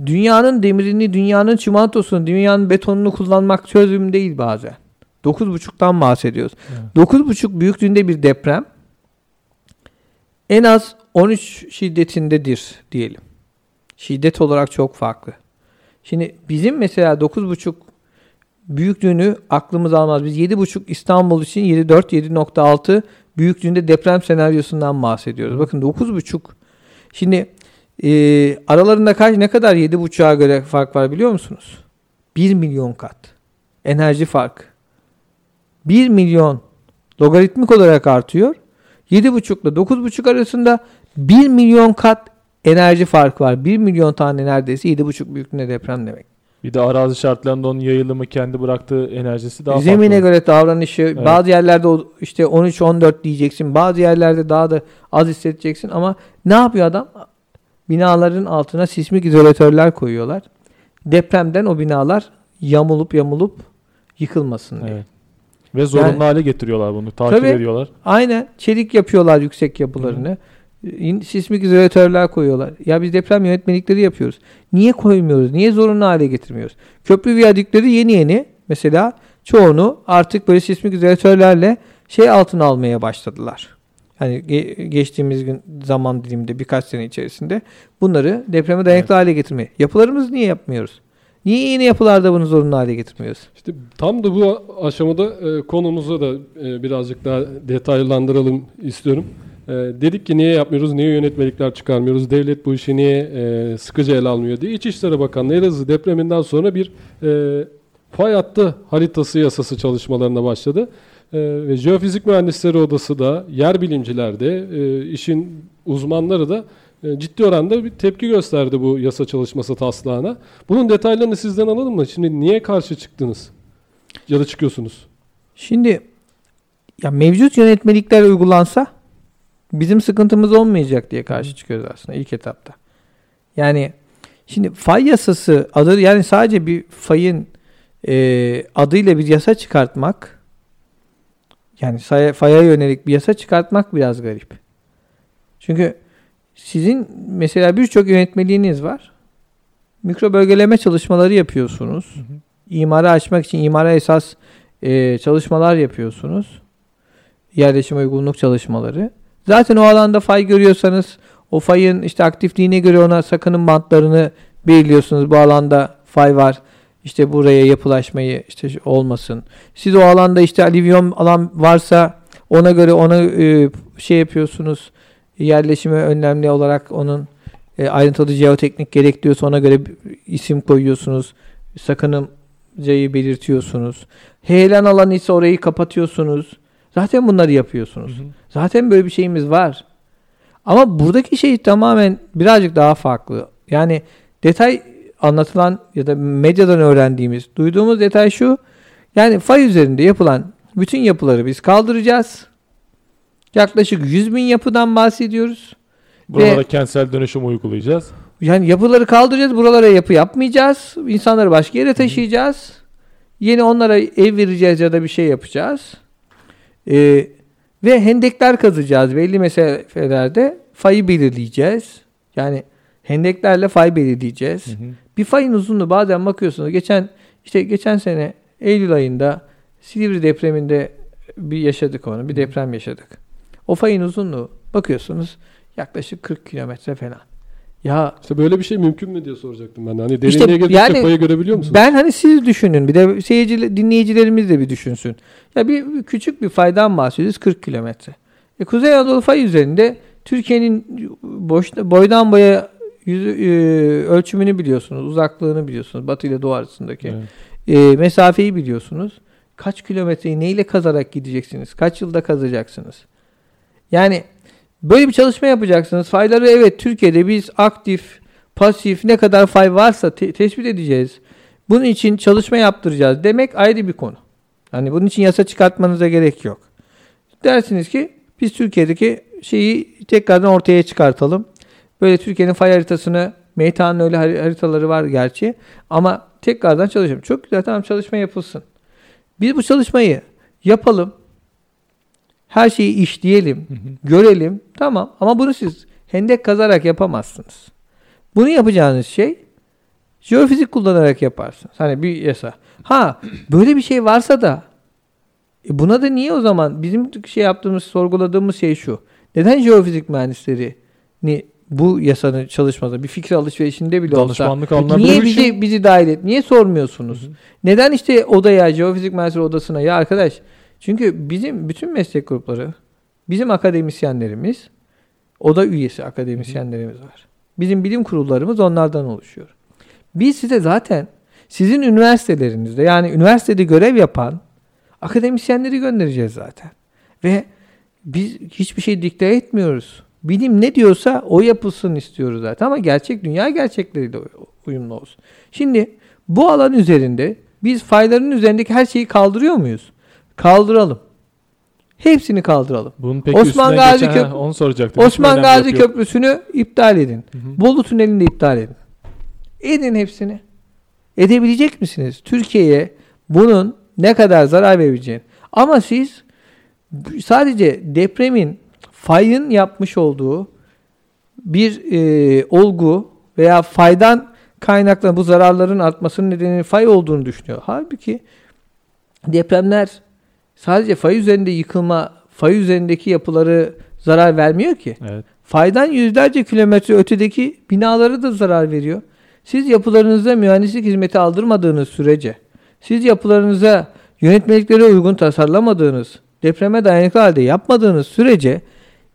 Dünyanın demirini, dünyanın çimentosunu, dünyanın betonunu kullanmak çözüm değil bazen. 9.5'tan bahsediyoruz. Evet. 9.5 büyüklüğünde bir deprem en az 13 şiddetindedir diyelim. Şiddet olarak çok farklı. Şimdi bizim mesela 9.5 büyüklüğünü aklımız almaz. Biz 7.5 İstanbul için 7.4 7.6 büyüklüğünde deprem senaryosundan bahsediyoruz. Bakın 9.5 şimdi e, aralarında kaç ne kadar 7.5'a göre fark var biliyor musunuz? 1 milyon kat. Enerji farkı. 1 milyon logaritmik olarak artıyor. 7.5 ile 9.5 arasında 1 milyon kat enerji farkı var. 1 milyon tane neredeyse 7.5 büyüklüğünde deprem demek. Bir de arazi şartlarında onun yayılımı kendi bıraktığı enerjisi daha Zemine farklı. göre davranışı bazı yerlerde işte 13-14 diyeceksin. Bazı yerlerde daha da az hissedeceksin ama ne yapıyor adam? Binaların altına sismik izolatörler koyuyorlar. Depremden o binalar yamulup yamulup yıkılmasın diye. Evet. Ve zorunlu Yani- hale getiriyorlar bunu. Takip Tabii. ediyorlar. Aynen çelik yapıyorlar yüksek yapılarını. İn- Sismik izolatörler koyuyorlar. Ya biz deprem yönetmelikleri yapıyoruz. Niye koymuyoruz? Niye zorunlu hale getirmiyoruz? Köprü viyadükleri yeni yeni mesela çoğunu artık böyle sismik izolatörlerle şey altına almaya başladılar. Hani ge- geçtiğimiz gün zaman diliminde birkaç sene içerisinde bunları depreme dayanıklı hale getirmeye. Yapılarımızı niye yapmıyoruz? Niye yeni yapılarda bunu zorunlu hale getirmiyoruz? İşte tam da bu aşamada e, konumuzu da e, birazcık daha detaylandıralım istiyorum. E, dedik ki niye yapmıyoruz, niye yönetmelikler çıkarmıyoruz, devlet bu işi niye e, sıkıca ele almıyor diye. İçişleri Bakanlığı Elazığ depreminden sonra bir e, fay hattı haritası yasası çalışmalarına başladı. E, Jeofizik Mühendisleri Odası da, yer bilimciler de, e, işin uzmanları da ciddi oranda bir tepki gösterdi bu yasa çalışması taslağına. Bunun detaylarını sizden alalım mı? Şimdi niye karşı çıktınız? Ya da çıkıyorsunuz? Şimdi ya mevcut yönetmelikler uygulansa bizim sıkıntımız olmayacak diye karşı çıkıyoruz aslında ilk etapta. Yani şimdi fay yasası adı yani sadece bir fayın e, adıyla bir yasa çıkartmak yani faya yönelik bir yasa çıkartmak biraz garip. Çünkü sizin mesela birçok yönetmeliğiniz var. Mikro bölgeleme çalışmaları yapıyorsunuz. İmara açmak için imara esas e, çalışmalar yapıyorsunuz. Yerleşim uygunluk çalışmaları. Zaten o alanda fay görüyorsanız o fayın işte aktifliğine göre ona sakının bantlarını belirliyorsunuz. Bu alanda fay var. İşte buraya yapılaşmayı işte olmasın. Siz o alanda işte alüvyum alan varsa ona göre ona e, şey yapıyorsunuz. Yerleşimi önemli olarak onun e, ayrıntılı jeoteknik gerekliyorsa ona göre isim koyuyorsunuz. Sakınımcayı belirtiyorsunuz. Heyelan alanı ise orayı kapatıyorsunuz. Zaten bunları yapıyorsunuz. Zaten böyle bir şeyimiz var. Ama buradaki şey tamamen birazcık daha farklı. Yani detay anlatılan ya da medyadan öğrendiğimiz, duyduğumuz detay şu. Yani fay üzerinde yapılan bütün yapıları biz kaldıracağız. Yaklaşık 100 bin yapıdan bahsediyoruz. Buralara Ve- kentsel dönüşüm uygulayacağız. Yani yapıları kaldıracağız. Buralara yapı yapmayacağız. İnsanları başka yere taşıyacağız. Yeni onlara ev vereceğiz ya da bir şey yapacağız. Ee, ve hendekler kazacağız. Belli mesafelerde fayı belirleyeceğiz. Yani hendeklerle fay belirleyeceğiz. Bir fayın uzunluğu bazen bakıyorsunuz. Geçen işte geçen sene Eylül ayında Silivri depreminde bir yaşadık onu. Bir deprem yaşadık. O fayın uzunluğu bakıyorsunuz yaklaşık 40 kilometre falan. Ya İşte böyle bir şey mümkün mü diye soracaktım ben. Hani İşte derinliğe girdikçe yani payı görebiliyor musunuz? ben hani siz düşünün bir de seyirci dinleyicilerimiz de bir düşünsün. Ya bir, küçük bir faydan bahsediyoruz 40 kilometre. E, Kuzey Anadolu fay üzerinde Türkiye'nin boş, boydan boya yüzü, e, ölçümünü biliyorsunuz, uzaklığını biliyorsunuz. Batı ile Doğu arasındaki Evet. e, mesafeyi biliyorsunuz. Kaç kilometreyi neyle kazarak gideceksiniz? Kaç yılda kazacaksınız? Yani böyle bir çalışma yapacaksınız. Fayları evet Türkiye'de biz aktif, pasif ne kadar fay varsa te- tespit edeceğiz. Bunun için çalışma yaptıracağız demek ayrı bir konu. Hani bunun için yasa çıkartmanıza gerek yok. Dersiniz ki biz Türkiye'deki şeyi tekrardan ortaya çıkartalım. Böyle Türkiye'nin fay haritasını Meytan'ın öyle har- haritaları var gerçi. Ama tekrardan çalışalım. Çok güzel tamam çalışma yapılsın. Biz bu çalışmayı yapalım. Her şeyi işleyelim. Görelim. Tamam ama bunu siz hendek kazarak yapamazsınız. Bunu yapacağınız şey jeofizik kullanarak yaparsınız. Hani bir yasa. Ha böyle bir şey varsa da e buna da niye o zaman bizim şey yaptığımız sorguladığımız şey şu. Neden jeofizik mühendisleri ni bu yasanın çalışmada bir fikir alışverişinde bile olsa Danışmanlık alınabilir niye bir şey. bizi, bizi dahil et? Niye sormuyorsunuz? Neden işte odaya, jeofizik mühendisleri odasına ya arkadaş çünkü bizim bütün meslek grupları, bizim akademisyenlerimiz, oda üyesi akademisyenlerimiz var. Bizim bilim kurullarımız onlardan oluşuyor. Biz size zaten sizin üniversitelerinizde yani üniversitede görev yapan akademisyenleri göndereceğiz zaten. Ve biz hiçbir şey dikte etmiyoruz. Bilim ne diyorsa o yapılsın istiyoruz zaten ama gerçek dünya gerçekleriyle uyumlu olsun. Şimdi bu alan üzerinde biz fayların üzerindeki her şeyi kaldırıyor muyuz? Kaldıralım. Hepsini kaldıralım. Bunun peki Osman Gazi geçen, Köprü- Ha, onu soracaktım. Osman Gazi? Köprüsü'nü iptal edin. Hı hı. Bolu Tüneli'ni de iptal edin. Edin hepsini. Edebilecek misiniz? Türkiye'ye bunun ne kadar zarar verebileceğini. Ama siz sadece depremin fayın yapmış olduğu bir e, olgu veya faydan kaynaklanan bu zararların artmasının nedeni fay olduğunu düşünüyor. Halbuki depremler sadece fay üzerinde yıkılma, fay üzerindeki yapıları zarar vermiyor ki. Evet. Faydan yüzlerce kilometre ötedeki binaları da zarar veriyor. Siz yapılarınıza mühendislik hizmeti aldırmadığınız sürece, siz yapılarınıza yönetmeliklere uygun tasarlamadığınız, depreme dayanıklı halde yapmadığınız sürece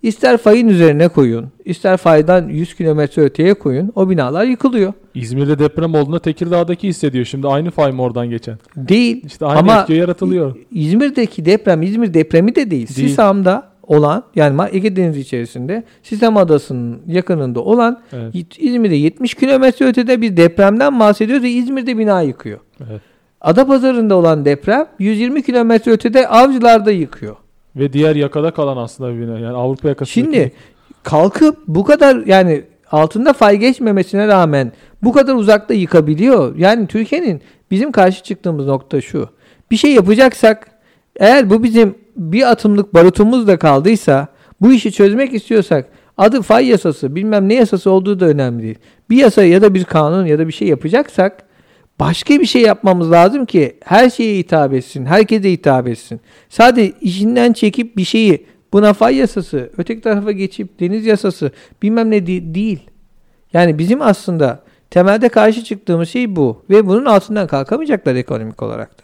ister fayın üzerine koyun, ister faydan 100 kilometre öteye koyun, o binalar yıkılıyor. İzmir'de deprem olduğunda Tekirdağ'daki hissediyor. Şimdi aynı fay mı oradan geçen? Değil. İşte aynı Ama etki yaratılıyor. İzmir'deki deprem İzmir depremi de değil. Değil. Sisam'da olan yani Ege Denizi içerisinde Sisam Adası'nın yakınında olan Evet. İzmir'de 70 kilometre ötede bir depremden bahsediyoruz ve İzmir'de bina yıkıyor. Evet. Adapazarı'nda olan deprem 120 kilometre ötede Avcılar'da yıkıyor. Ve diğer yakada kalan aslında bir bina. Yani Avrupa yakasındaki. Şimdi kalkıp bu kadar yani altında fay geçmemesine rağmen bu kadar uzakta yıkabiliyor. Yani Türkiye'nin bizim karşı çıktığımız nokta şu. Bir şey yapacaksak eğer bu bizim bir atımlık barutumuz da kaldıysa bu işi çözmek istiyorsak adı fay yasası bilmem ne yasası olduğu da önemli değil. Bir yasa ya da bir kanun ya da bir şey yapacaksak başka bir şey yapmamız lazım ki her şeye hitap etsin, herkese hitap etsin. Sadece işinden çekip bir şeyi buna fay yasası, öteki tarafa geçip deniz yasası bilmem ne de- değil. Yani bizim aslında temelde karşı çıktığımız şey bu ve bunun altından kalkamayacaklar ekonomik olarak da.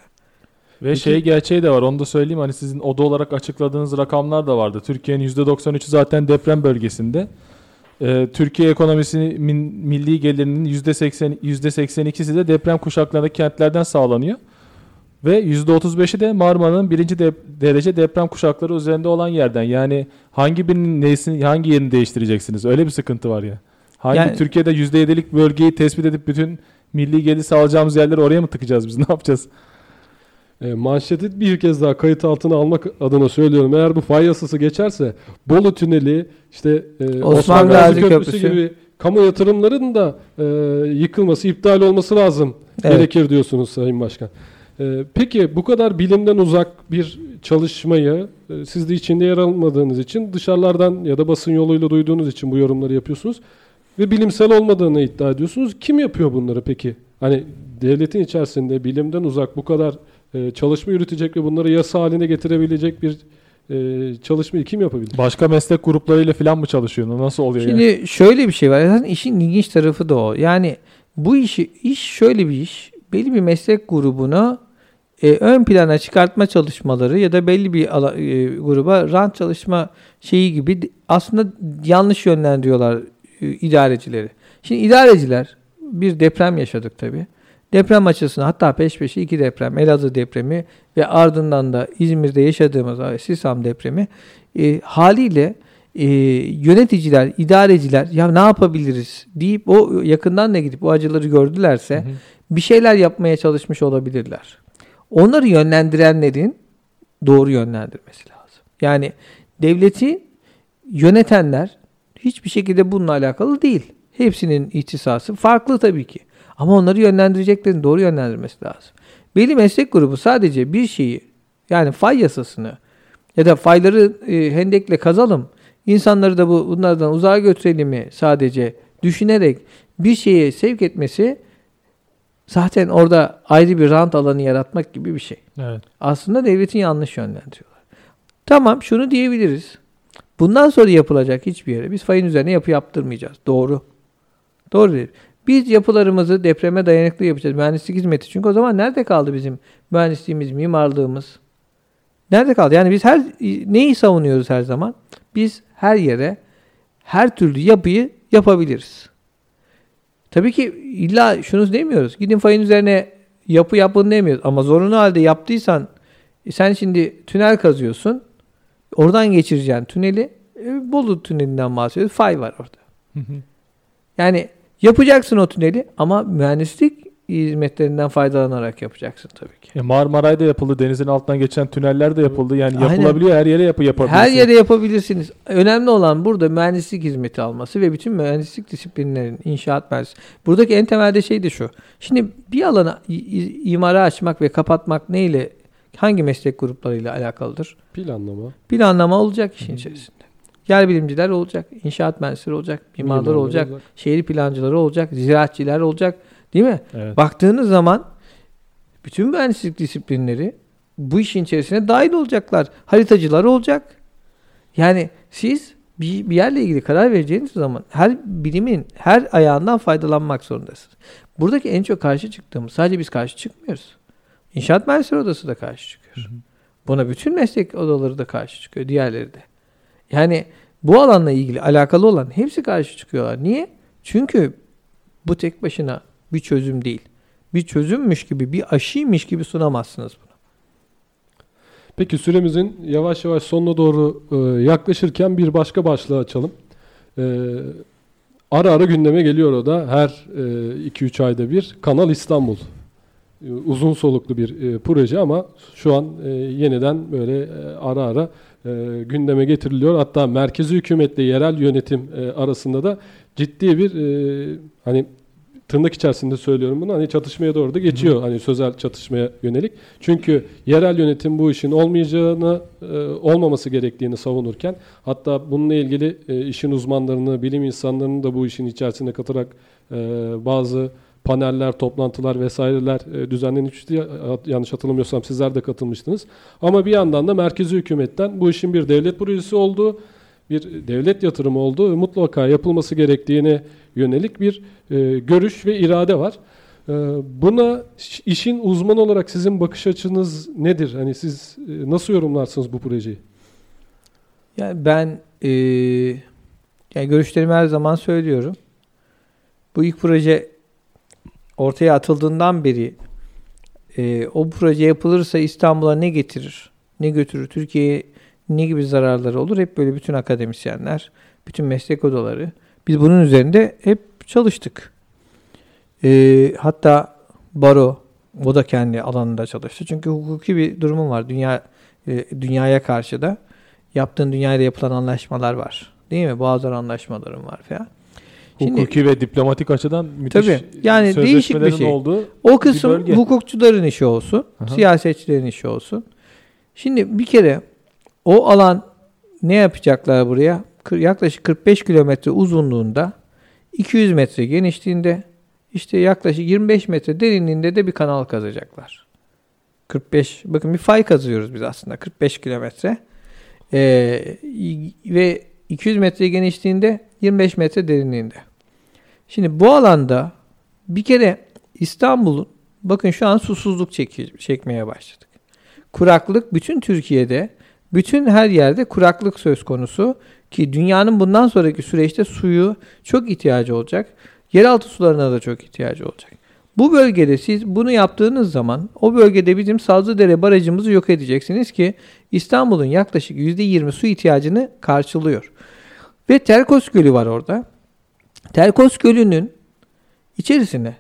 Ve şey gerçeği de var onu da söyleyeyim hani sizin oda olarak açıkladığınız rakamlar da vardı. Türkiye'nin %93'ü zaten deprem bölgesinde. Ee, Türkiye ekonomisinin min- milli gelirinin %80 %82'si de deprem kuşaklarındaki kentlerden sağlanıyor. Ve %35'i de Marmara'nın birinci de- derece deprem kuşakları üzerinde olan yerden. Yani hangi birinin nesini, hangi yerini değiştireceksiniz? Öyle bir sıkıntı var ya. Hangi Yani- Türkiye'de %7'lik bölgeyi tespit edip bütün milli gelir sağlayacağımız yerleri oraya mı tıkacağız biz? Ne yapacağız? E, manşeti bir kez daha kayıt altına almak adına söylüyorum. Eğer bu fay yasası geçerse Bolu Tüneli, işte e, Osman, Gazi, Gazi Köprüsü, Köprüsü. gibi kamu yatırımlarının da e, yıkılması, iptal olması lazım Evet. gerekir diyorsunuz Sayın Başkan. E, peki bu kadar bilimden uzak bir çalışmayı e, siz de içinde yer almadığınız için dışarılardan ya da basın yoluyla duyduğunuz için bu yorumları yapıyorsunuz ve bilimsel olmadığını iddia ediyorsunuz. Kim yapıyor bunları peki? Hani devletin içerisinde bilimden uzak bu kadar e, çalışma yürütecek ve bunları yasa haline getirebilecek bir e, çalışmayı kim yapabilir? Başka meslek gruplarıyla falan mı çalışıyor? Nasıl oluyor yani? Şimdi şöyle bir şey var. Zaten işin ilginç tarafı da o. Yani bu işi iş şöyle bir iş. Belli bir meslek grubunu e, ön plana çıkartma çalışmaları ya da belli bir ala- e, gruba rant çalışma şeyi gibi aslında yanlış yönlendiriyorlar e, idarecileri. Şimdi idareciler bir deprem yaşadık tabii. Deprem açısından hatta peş peşe iki deprem, Elazığ depremi ve ardından da İzmir'de yaşadığımız Sisam depremi e, haliyle e, yöneticiler, idareciler ya ne yapabiliriz deyip o yakından da gidip o acıları gördülerse Hı hı. bir şeyler yapmaya çalışmış olabilirler. Onları yönlendirenlerin doğru yönlendirmesi lazım. Yani devleti yönetenler hiçbir şekilde bununla alakalı değil. Hepsinin ihtisası farklı tabii ki. Ama onları yönlendireceklerin doğru yönlendirmesi lazım. Belli meslek grubu sadece bir şeyi yani fay yasasını ya da fayları e, hendekle kazalım, insanları da bu bunlardan uzağa götürelim mi sadece düşünerek bir şeye sevk etmesi zaten orada ayrı bir rant alanı yaratmak gibi bir şey. Evet. Aslında devletin yanlış yönlendiriyorlar. Tamam şunu diyebiliriz. Bundan sonra yapılacak hiçbir yere biz fayın üzerine yapı yaptırmayacağız. Doğru. Doğru değil. Biz yapılarımızı depreme dayanıklı yapacağız. Mühendislik hizmeti. Çünkü o zaman nerede kaldı bizim mühendisliğimiz, mimarlığımız? Nerede kaldı? Yani biz her neyi savunuyoruz her zaman? Biz her yere her türlü yapıyı yapabiliriz. Tabii ki illa şunu demiyoruz. Gidin fayın üzerine yapı yapın demiyoruz. Ama zorunlu halde yaptıysan e, sen şimdi tünel kazıyorsun. Oradan geçireceksin tüneli. E, Bolu tünelinden bahsediyoruz. Fay var orada. Hı hı. Yani yapacaksın o tüneli ama mühendislik hizmetlerinden faydalanarak yapacaksın tabii ki. E Marmaray'da yapıldı. Denizin altından geçen tüneller de yapıldı. Yani Aynen. yapılabiliyor. Her yere yapı yapabilirsin. Her yere yapabilirsiniz. Önemli olan burada mühendislik hizmeti alması ve bütün mühendislik disiplinlerin inşaat mühendisliği. Buradaki en temelde şey de şu. Şimdi bir i- imara açmak ve kapatmak neyle hangi meslek gruplarıyla alakalıdır? Planlama. Planlama olacak işin içerisinde. Yer bilimciler olacak, inşaat mühendisleri olacak, mimarlar olacak, olacak. şehir plancıları olacak, ziraatçiler olacak. Değil mi? Evet. Baktığınız zaman bütün mühendislik disiplinleri bu işin içerisine dahil olacaklar. Haritacılar olacak. Yani siz bir, bir yerle ilgili karar vereceğiniz zaman her bilimin her ayağından faydalanmak zorundasınız. Buradaki en çok karşı çıktığımız sadece biz karşı çıkmıyoruz. İnşaat Mühendisleri Odası da karşı çıkıyor. Buna bütün meslek odaları da karşı çıkıyor. Diğerleri de. Yani bu alanla ilgili alakalı olan hepsi karşı çıkıyorlar. Niye? Çünkü bu tek başına bir çözüm değil. Bir çözümmüş gibi, bir aşıymış gibi sunamazsınız bunu. Peki süremizin yavaş yavaş sonuna doğru e, yaklaşırken bir başka başlığı açalım. E, ara ara gündeme geliyor o da her 2-3 ayda bir Kanal İstanbul. E, uzun soluklu bir e, proje ama şu an e, yeniden böyle e, ara ara e, gündeme getiriliyor. Hatta merkezi hükümetle yerel yönetim e, arasında da ciddi bir e, hani tırnak içerisinde söylüyorum bunu hani çatışmaya doğru da geçiyor hani sözel çatışmaya yönelik. Çünkü yerel yönetim bu işin olmayacağını e, olmaması gerektiğini savunurken hatta bununla ilgili e, işin uzmanlarını, bilim insanlarını da bu işin içerisine katarak e, bazı paneller, toplantılar vesaireler e, düzenlenmişti. Ya- Yanlış hatırlamıyorsam sizler de katılmıştınız. Ama bir yandan da merkezi hükümetten bu işin bir devlet projesi olduğu, bir devlet yatırımı olduğu mutlaka yapılması gerektiğine yönelik bir e, görüş ve irade var. E, buna işin uzmanı olarak sizin bakış açınız nedir? Hani siz e, nasıl yorumlarsınız bu projeyi? Yani ben eee yani görüşlerimi her zaman söylüyorum. Bu ilk proje ortaya atıldığından beri eee, o proje yapılırsa İstanbul'a ne getirir, ne götürür, Türkiye'ye ne gibi zararları olur? Hep böyle bütün akademisyenler, bütün meslek odaları. Biz bunun üzerinde hep çalıştık. Eee, hatta Baro, o da kendi alanında çalıştı. Çünkü hukuki bir durumum var. Dünya e, dünyaya karşı da yaptığın dünyayla yapılan anlaşmalar var. Değil mi? Boğazlar anlaşmalarım var falan. Şimdi- Hukuki ve diplomatik açıdan müthiş Tabii, yani değişik bir şey. olduğu O kısım bölge. hukukçuların işi olsun, Aha. siyasetçilerin işi olsun. Şimdi bir kere o alan ne yapacaklar buraya? Yaklaşık 45 kilometre uzunluğunda, 200 metre genişliğinde, işte yaklaşık 25 metre derinliğinde de bir kanal kazacaklar. 45, bakın bir fay kazıyoruz biz aslında 45 kilometre. Ee, ve 200 metre genişliğinde, 25 metre derinliğinde. Şimdi bu alanda bir kere İstanbul'un bakın şu an susuzluk çeki- çekmeye başladık. Kuraklık bütün Türkiye'de, bütün her yerde kuraklık söz konusu ki dünyanın bundan sonraki süreçte suyu çok ihtiyacı olacak. Yeraltı sularına da çok ihtiyacı olacak. Bu bölgede siz bunu yaptığınız zaman o bölgede bizim Sazlıdere barajımızı yok edeceksiniz ki İstanbul'un yaklaşık %20 su ihtiyacını karşılıyor. Ve Terkos Gölü var orada. Terkos Gölü'nün içerisine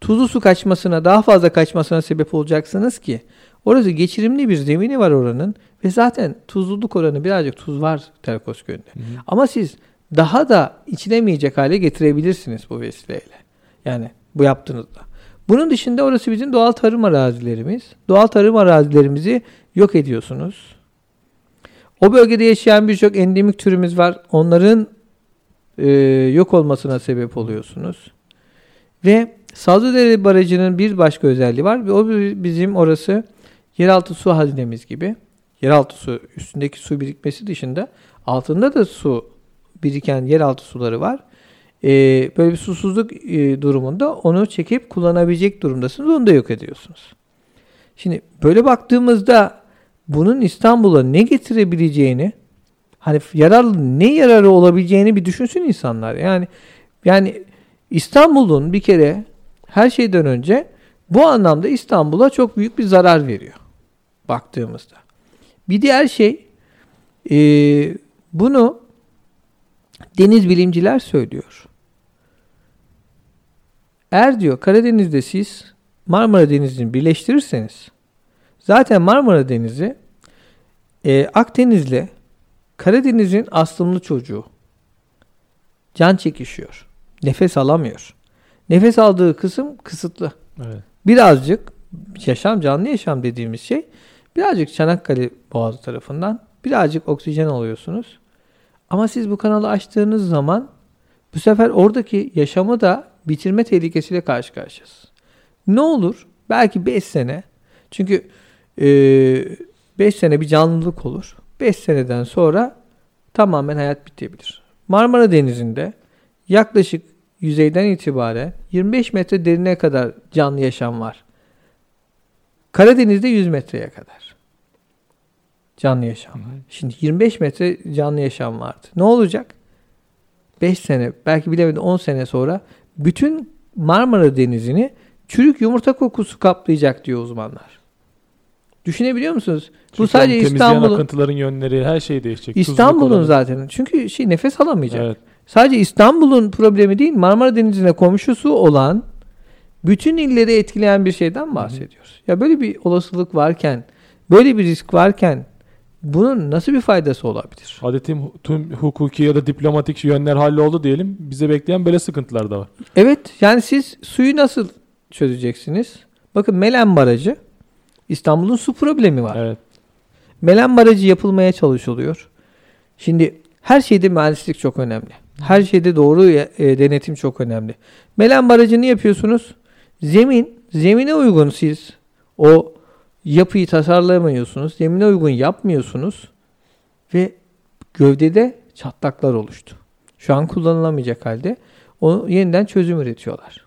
tuzlu su kaçmasına, daha fazla kaçmasına sebep olacaksınız ki orası geçirimli bir zemini var oranın ve zaten tuzluluk oranı birazcık tuz var Terkos Gölü'nde. Ama siz daha da içilemeyecek hale getirebilirsiniz bu vesileyle. Yani bu yaptığınızda. Bunun dışında orası bizim doğal tarım arazilerimiz. Doğal tarım arazilerimizi yok ediyorsunuz. O bölgede yaşayan birçok endemik türümüz var. Onların e, yok olmasına sebep oluyorsunuz. Ve Sazlıdere Barajı'nın bir başka özelliği var. O bi- bizim orası yeraltı su hazinemiz gibi. Yeraltı su, üstündeki su birikmesi dışında altında da su biriken yeraltı suları var. E, böyle bir susuzluk e, durumunda onu çekip kullanabilecek durumdasınız. Onu da yok ediyorsunuz. Şimdi böyle baktığımızda bunun İstanbul'a ne getirebileceğini hani yararlı ne yararı olabileceğini bir düşünsün insanlar. Yani yani İstanbul'un bir kere her şeyden önce bu anlamda İstanbul'a çok büyük bir zarar veriyor baktığımızda. Bir diğer şey e, bunu deniz bilimciler söylüyor. Eğer diyor Karadeniz'de siz Marmara Denizi'ni birleştirirseniz zaten Marmara Denizi e, Akdeniz'le Karadeniz'in aslımlı çocuğu. Can çekişiyor. Nefes alamıyor. Nefes aldığı kısım kısıtlı. Evet. Birazcık yaşam, canlı yaşam dediğimiz şey birazcık Çanakkale Boğazı tarafından birazcık oksijen alıyorsunuz. Ama siz bu kanalı açtığınız zaman bu sefer oradaki yaşamı da bitirme tehlikesiyle karşı karşıyasınız. Ne olur? Belki 5 sene. Çünkü 5 sene bir canlılık olur. 5 seneden sonra tamamen hayat bitebilir. Marmara Denizi'nde yaklaşık yüzeyden itibaren 25 metre derine kadar canlı yaşam var. Karadeniz'de 100 metreye kadar canlı yaşam var. Şimdi 25 metre canlı yaşam vardı. Ne olacak? 5 sene belki bilemedi 10 sene sonra bütün Marmara Denizi'ni çürük yumurta kokusu kaplayacak diyor uzmanlar. Düşünebiliyor musunuz? Çünkü Bu sadece İstanbul'un akıntıların yönleri her şey değişecek. İstanbul'un zaten. Çünkü şey nefes alamayacak. Evet. Sadece İstanbul'un problemi değil, Marmara Denizi'ne komşusu olan bütün illeri etkileyen bir şeyden bahsediyoruz. Ya böyle bir olasılık varken, böyle bir risk varken bunun nasıl bir faydası olabilir? Hadi tüm, tüm hukuki ya da diplomatik yönler halloldu diyelim. Bize bekleyen böyle sıkıntılar da var. Evet, yani siz suyu nasıl çözeceksiniz? Bakın Melen Barajı, İstanbul'un su problemi var. Evet. Melen Barajı yapılmaya çalışılıyor. Şimdi her şeyde mühendislik çok önemli. Her şeyde doğru e, denetim çok önemli. Melen Barajı'nı yapıyorsunuz. Zemin, zemine uygun siz o yapıyı tasarlamıyorsunuz. Zemine uygun yapmıyorsunuz. Ve gövdede çatlaklar oluştu. Şu an kullanılamayacak halde. Onu yeniden çözüm üretiyorlar.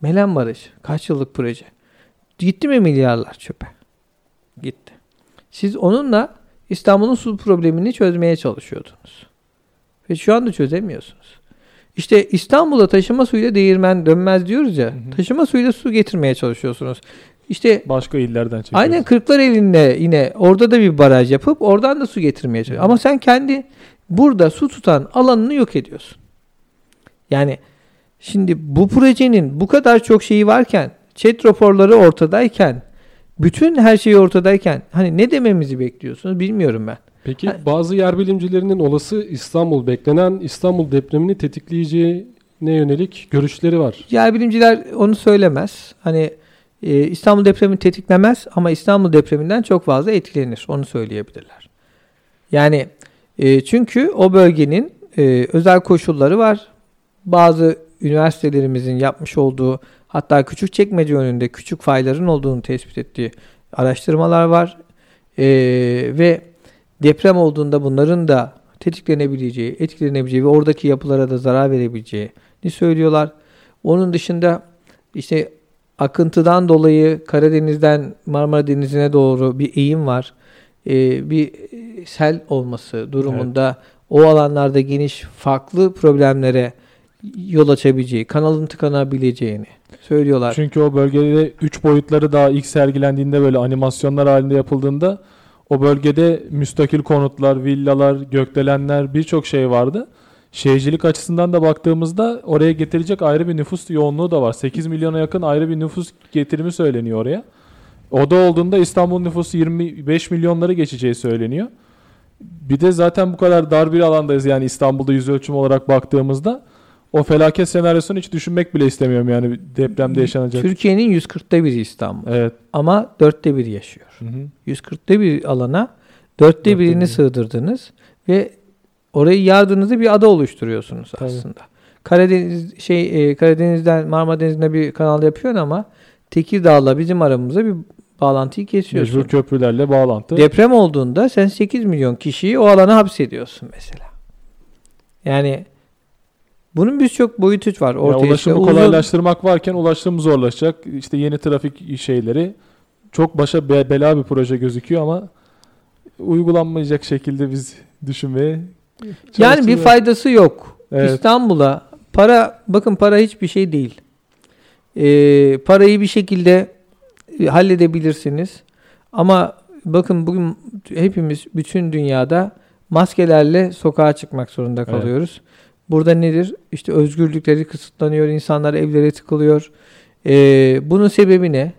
Melen Barajı. Kaç yıllık proje. Gitti mi milyarlar çöpe? Gitti. Siz onunla İstanbul'un su problemini çözmeye çalışıyordunuz. Ve şu anda çözemiyorsunuz. İşte İstanbul'a taşıma suyuyla değirmen dönmez diyoruz ya. Hı hı. Taşıma suyuyla su getirmeye çalışıyorsunuz. İşte Başka illerden çekiyoruz. aynen Kırklar elinde yine orada da bir baraj yapıp oradan da su getirmeye çalışıyorsun. Ama sen kendi burada su tutan alanını yok ediyorsun. Yani şimdi bu projenin bu kadar çok şeyi varken, chat raporları ortadayken, bütün her şey ortadayken hani ne dememizi bekliyorsunuz bilmiyorum ben. Peki Ha- bazı yer bilimcilerinin olası İstanbul beklenen İstanbul depremini tetikleyeceğine yönelik görüşleri var. Yer bilimciler onu söylemez. Hani e, İstanbul depremi tetiklemez ama İstanbul depreminden çok fazla etkilenir. Onu söyleyebilirler. Yani e, çünkü o bölgenin e, özel koşulları var. Bazı üniversitelerimizin yapmış olduğu hatta küçük çekmece önünde küçük fayların olduğunu tespit ettiği araştırmalar var. E, ve deprem olduğunda bunların da tetiklenebileceği, etkilenebileceği ve oradaki yapılara da zarar verebileceğini söylüyorlar. Onun dışında işte akıntıdan dolayı Karadeniz'den Marmara Denizi'ne doğru bir eğim var. Ee, bir sel olması durumunda o alanlarda geniş farklı problemlere yol açabileceği, kanalın tıkanabileceğini söylüyorlar. Çünkü o bölgede 3 boyutları daha ilk sergilendiğinde böyle animasyonlar halinde yapıldığında o bölgede müstakil konutlar, villalar, gökdelenler birçok şey vardı. Şehircilik açısından da baktığımızda oraya getirecek ayrı bir nüfus yoğunluğu da var. 8 milyona yakın ayrı bir nüfus getirimi söyleniyor oraya. O da olduğunda İstanbul nüfusu 25 milyonları geçeceği söyleniyor. Bir de zaten bu kadar dar bir alandayız yani İstanbul'da yüz ölçüm olarak baktığımızda o felaket senaryosunu hiç düşünmek bile istemiyorum yani depremde yaşanacak. Türkiye'nin 140'ta biri İstanbul Evet. ama dörtte biri yaşıyor. Hı hı. 140'ta bir alana dörtte Dörtte birini biri. sığdırdınız ve orayı yardığınızda bir ada oluşturuyorsunuz Tabii. aslında. Karadeniz şey e, Karadeniz'den Marmara Denizi'ne bir kanal yapıyorsun ama Tekirdağ'la bizim aramızda bir bağlantıyı kesiyorsun. Mecbur köprülerle bağlantı. Deprem olduğunda sen 8 milyon kişiyi o alana hapsediyorsun mesela. Yani bunun birçok boyutu var. Ya Ortaya ulaşımı çıkan uzun- kolaylaştırmak varken ulaşım zorlaşacak. İşte yeni trafik şeyleri çok başa be- bela bir proje gözüküyor ama uygulanmayacak şekilde biz düşünmeye Yani bir faydası yok. Evet. İstanbul'a para bakın para hiçbir şey değil. Ee, parayı bir şekilde e, halledebilirsiniz. Ama bakın bugün hepimiz bütün dünyada maskelerle sokağa çıkmak zorunda Evet. Burada nedir? İşte özgürlükleri kısıtlanıyor, insanlar evlere tıkılıyor. Ee, bunun sebebi ne?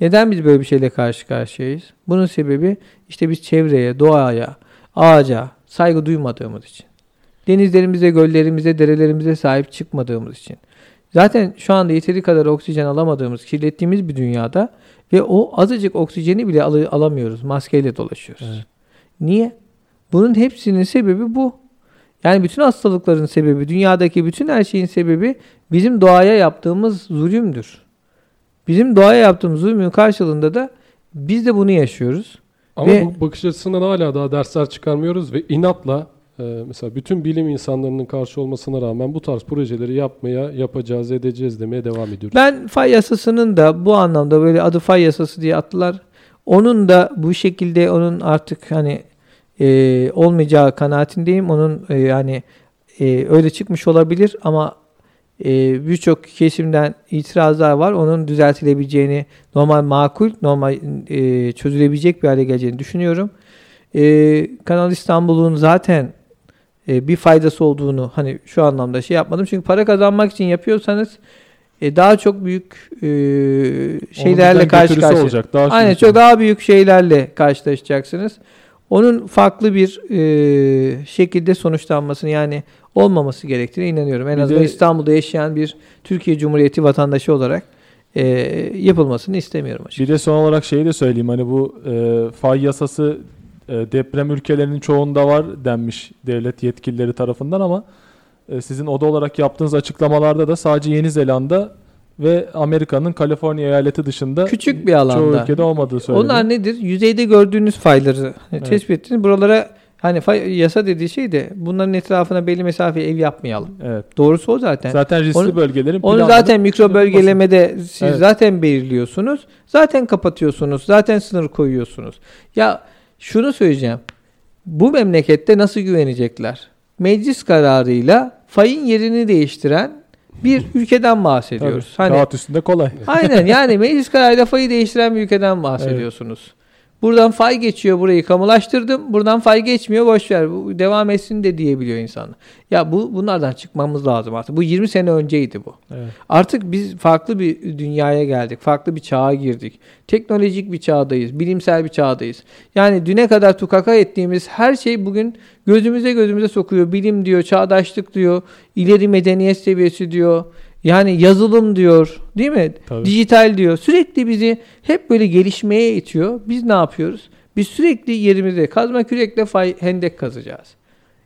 Neden biz böyle bir şeyle karşı karşıyayız? Bunun sebebi işte biz çevreye, doğaya, ağaca saygı duymadığımız için. Denizlerimize, göllerimize, derelerimize sahip çıkmadığımız için. Zaten şu anda yeteri kadar oksijen alamadığımız, kirlettiğimiz bir dünyada ve o azıcık oksijeni bile al- alamıyoruz. Maskeyle dolaşıyoruz. Evet. Niye? Bunun hepsinin sebebi bu. Yani bütün hastalıkların sebebi, dünyadaki bütün her şeyin sebebi bizim doğaya yaptığımız zulümdür. Bizim doğaya yaptığımız zulmün karşılığında da biz de bunu yaşıyoruz. Ama Ve- bu bakış açısından hala daha dersler çıkarmıyoruz ve inatla e, mesela bütün bilim insanlarının karşı olmasına rağmen bu tarz projeleri yapmaya, yapacağız, edeceğiz demeye devam ediyoruz. Ben fay yasasının da bu anlamda böyle adı fay yasası diye attılar. Onun da bu şekilde onun artık hani e, olmayacağı kanaatindeyim. Onun e, yani e, öyle çıkmış olabilir ama e, birçok kesimden itirazlar var. Onun düzeltilebileceğini, normal makul, normal e, çözülebilecek bir hale geleceğini düşünüyorum. E, Kanal İstanbul'un zaten e, bir faydası olduğunu hani şu anlamda şey yapmadım. Çünkü para kazanmak için yapıyorsanız e, daha çok büyük e, şeylerle karşı karşıya. olacak. Daha Aynen çok daha büyük şeylerle karşılaşacaksınız. Onun farklı bir e, şekilde sonuçlanmasını yani olmaması gerektiğine inanıyorum. En Bir azından de- İstanbul'da yaşayan bir Türkiye Cumhuriyeti vatandaşı olarak e, yapılmasını istemiyorum açıkçası. Bir de son olarak şeyi de söyleyeyim. Hani bu e, fay yasası e, deprem ülkelerinin çoğunda var denmiş devlet yetkilileri tarafından ama e, sizin oda olarak yaptığınız açıklamalarda da sadece Yeni Zelanda ve Amerika'nın Kaliforniya eyaleti dışında Küçük bir çoğu alanda. ülkede olmadığı söyleniyor. Onlar nedir? Yüzeyde gördüğünüz fayları hani Evet. tespit ettiniz. Buralara hani fay, yasa dediği şey de bunların etrafına belli mesafeye ev yapmayalım. Evet. Doğrusu o zaten. Zaten riskli Onu- bölgelerin Onu zaten mikro bölgelemede siz Evet. zaten belirliyorsunuz. Zaten kapatıyorsunuz. Zaten sınır koyuyorsunuz. Ya şunu söyleyeceğim. Bu memlekette nasıl güvenecekler? Meclis kararıyla fayın yerini değiştiren bir ülkeden Tabii, bahsediyoruz. Hani Kağıt üstünde kolay. Aynen yani meclis kararıyla fayı değiştiren bir ülkeden bahsediyorsunuz. Buradan fay geçiyor burayı kamulaştırdım. Buradan fay geçmiyor boş ver. Devam etsin de diyebiliyor insan. Ya bu bunlardan çıkmamız lazım artık. Bu 20 sene önceydi bu. Evet. Artık biz farklı bir dünyaya geldik. Farklı bir çağa girdik. Teknolojik bir çağdayız. Bilimsel bir çağdayız. Yani düne kadar tukaka ettiğimiz her şey bugün gözümüze gözümüze sokuyor. Bilim diyor, çağdaşlık diyor, ileri medeniyet seviyesi diyor. Yani yazılım diyor, değil mi? Tabii. Dijital diyor. Sürekli bizi hep böyle gelişmeye itiyor. Biz ne yapıyoruz? Biz sürekli yerimizde kazma kürekle fay, hendek kazacağız.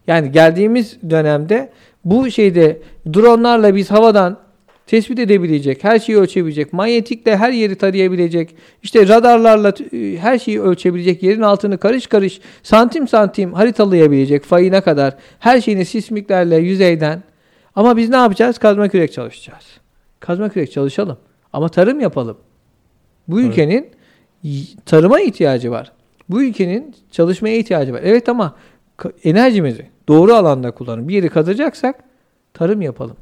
Yani geldiğimiz dönemde bu şeyde dronlarla biz havadan tespit edebilecek, her şeyi ölçebilecek, manyetikle her yeri tarayabilecek, işte radarlarla t- her şeyi ölçebilecek, yerin altını karış karış, santim santim haritalayabilecek fayına kadar her şeyini sismiklerle yüzeyden. Ama biz ne yapacağız? Kazma kürek çalışacağız. Kazma kürek çalışalım. Ama tarım yapalım. Bu ülkenin tarıma ihtiyacı var. Bu ülkenin çalışmaya ihtiyacı var. Evet ama enerjimizi doğru alanda kullanın. Bir yeri kazacaksak tarım yapalım.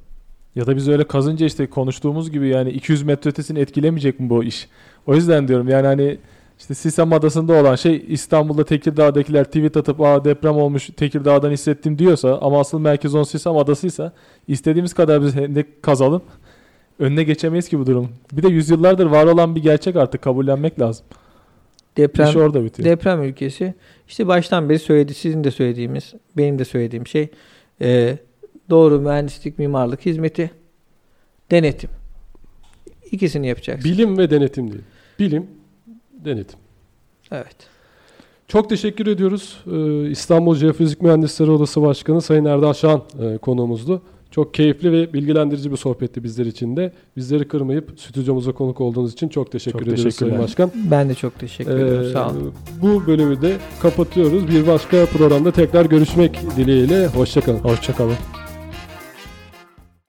Ya da biz öyle kazınca işte konuştuğumuz gibi yani 200 metre ötesini etkilemeyecek mi bu iş? O yüzden diyorum yani hani işte Sisam Adası'nda olan şey İstanbul'da Tekirdağ'dakiler tweet atıp Aa deprem olmuş Tekirdağ'dan hissettim diyorsa ama asıl merkez on Sisam Adası'ysa istediğimiz kadar biz hendek kazalım. Önüne geçemeyiz ki bu durum. Bir de yüzyıllardır var olan bir gerçek artık kabullenmek lazım. Deprem İş orada bitiyor. deprem ülkesi. İşte baştan beri söyledi, sizin de söylediğimiz, benim de söylediğim şey e, doğru mühendislik, mimarlık hizmeti, denetim. İkisini yapacaksın. Bilim ve denetim değil. Bilim, denetim. Evet. Çok teşekkür ediyoruz. Ee, İstanbul Jeofizik Mühendisleri Odası Başkanı Sayın Erdal Şahan e, konuğumuzdu. Çok keyifli ve bilgilendirici bir sohbetti bizler için de. Bizleri kırmayıp stüdyomuza konuk olduğunuz için çok teşekkür Çok ediyoruz Sayın. Başkan. Ben de çok teşekkür ederim. Ee, Sağ olun. Bu bölümü de kapatıyoruz. Bir başka programda tekrar görüşmek dileğiyle. Hoşçakalın. Hoşçakalın.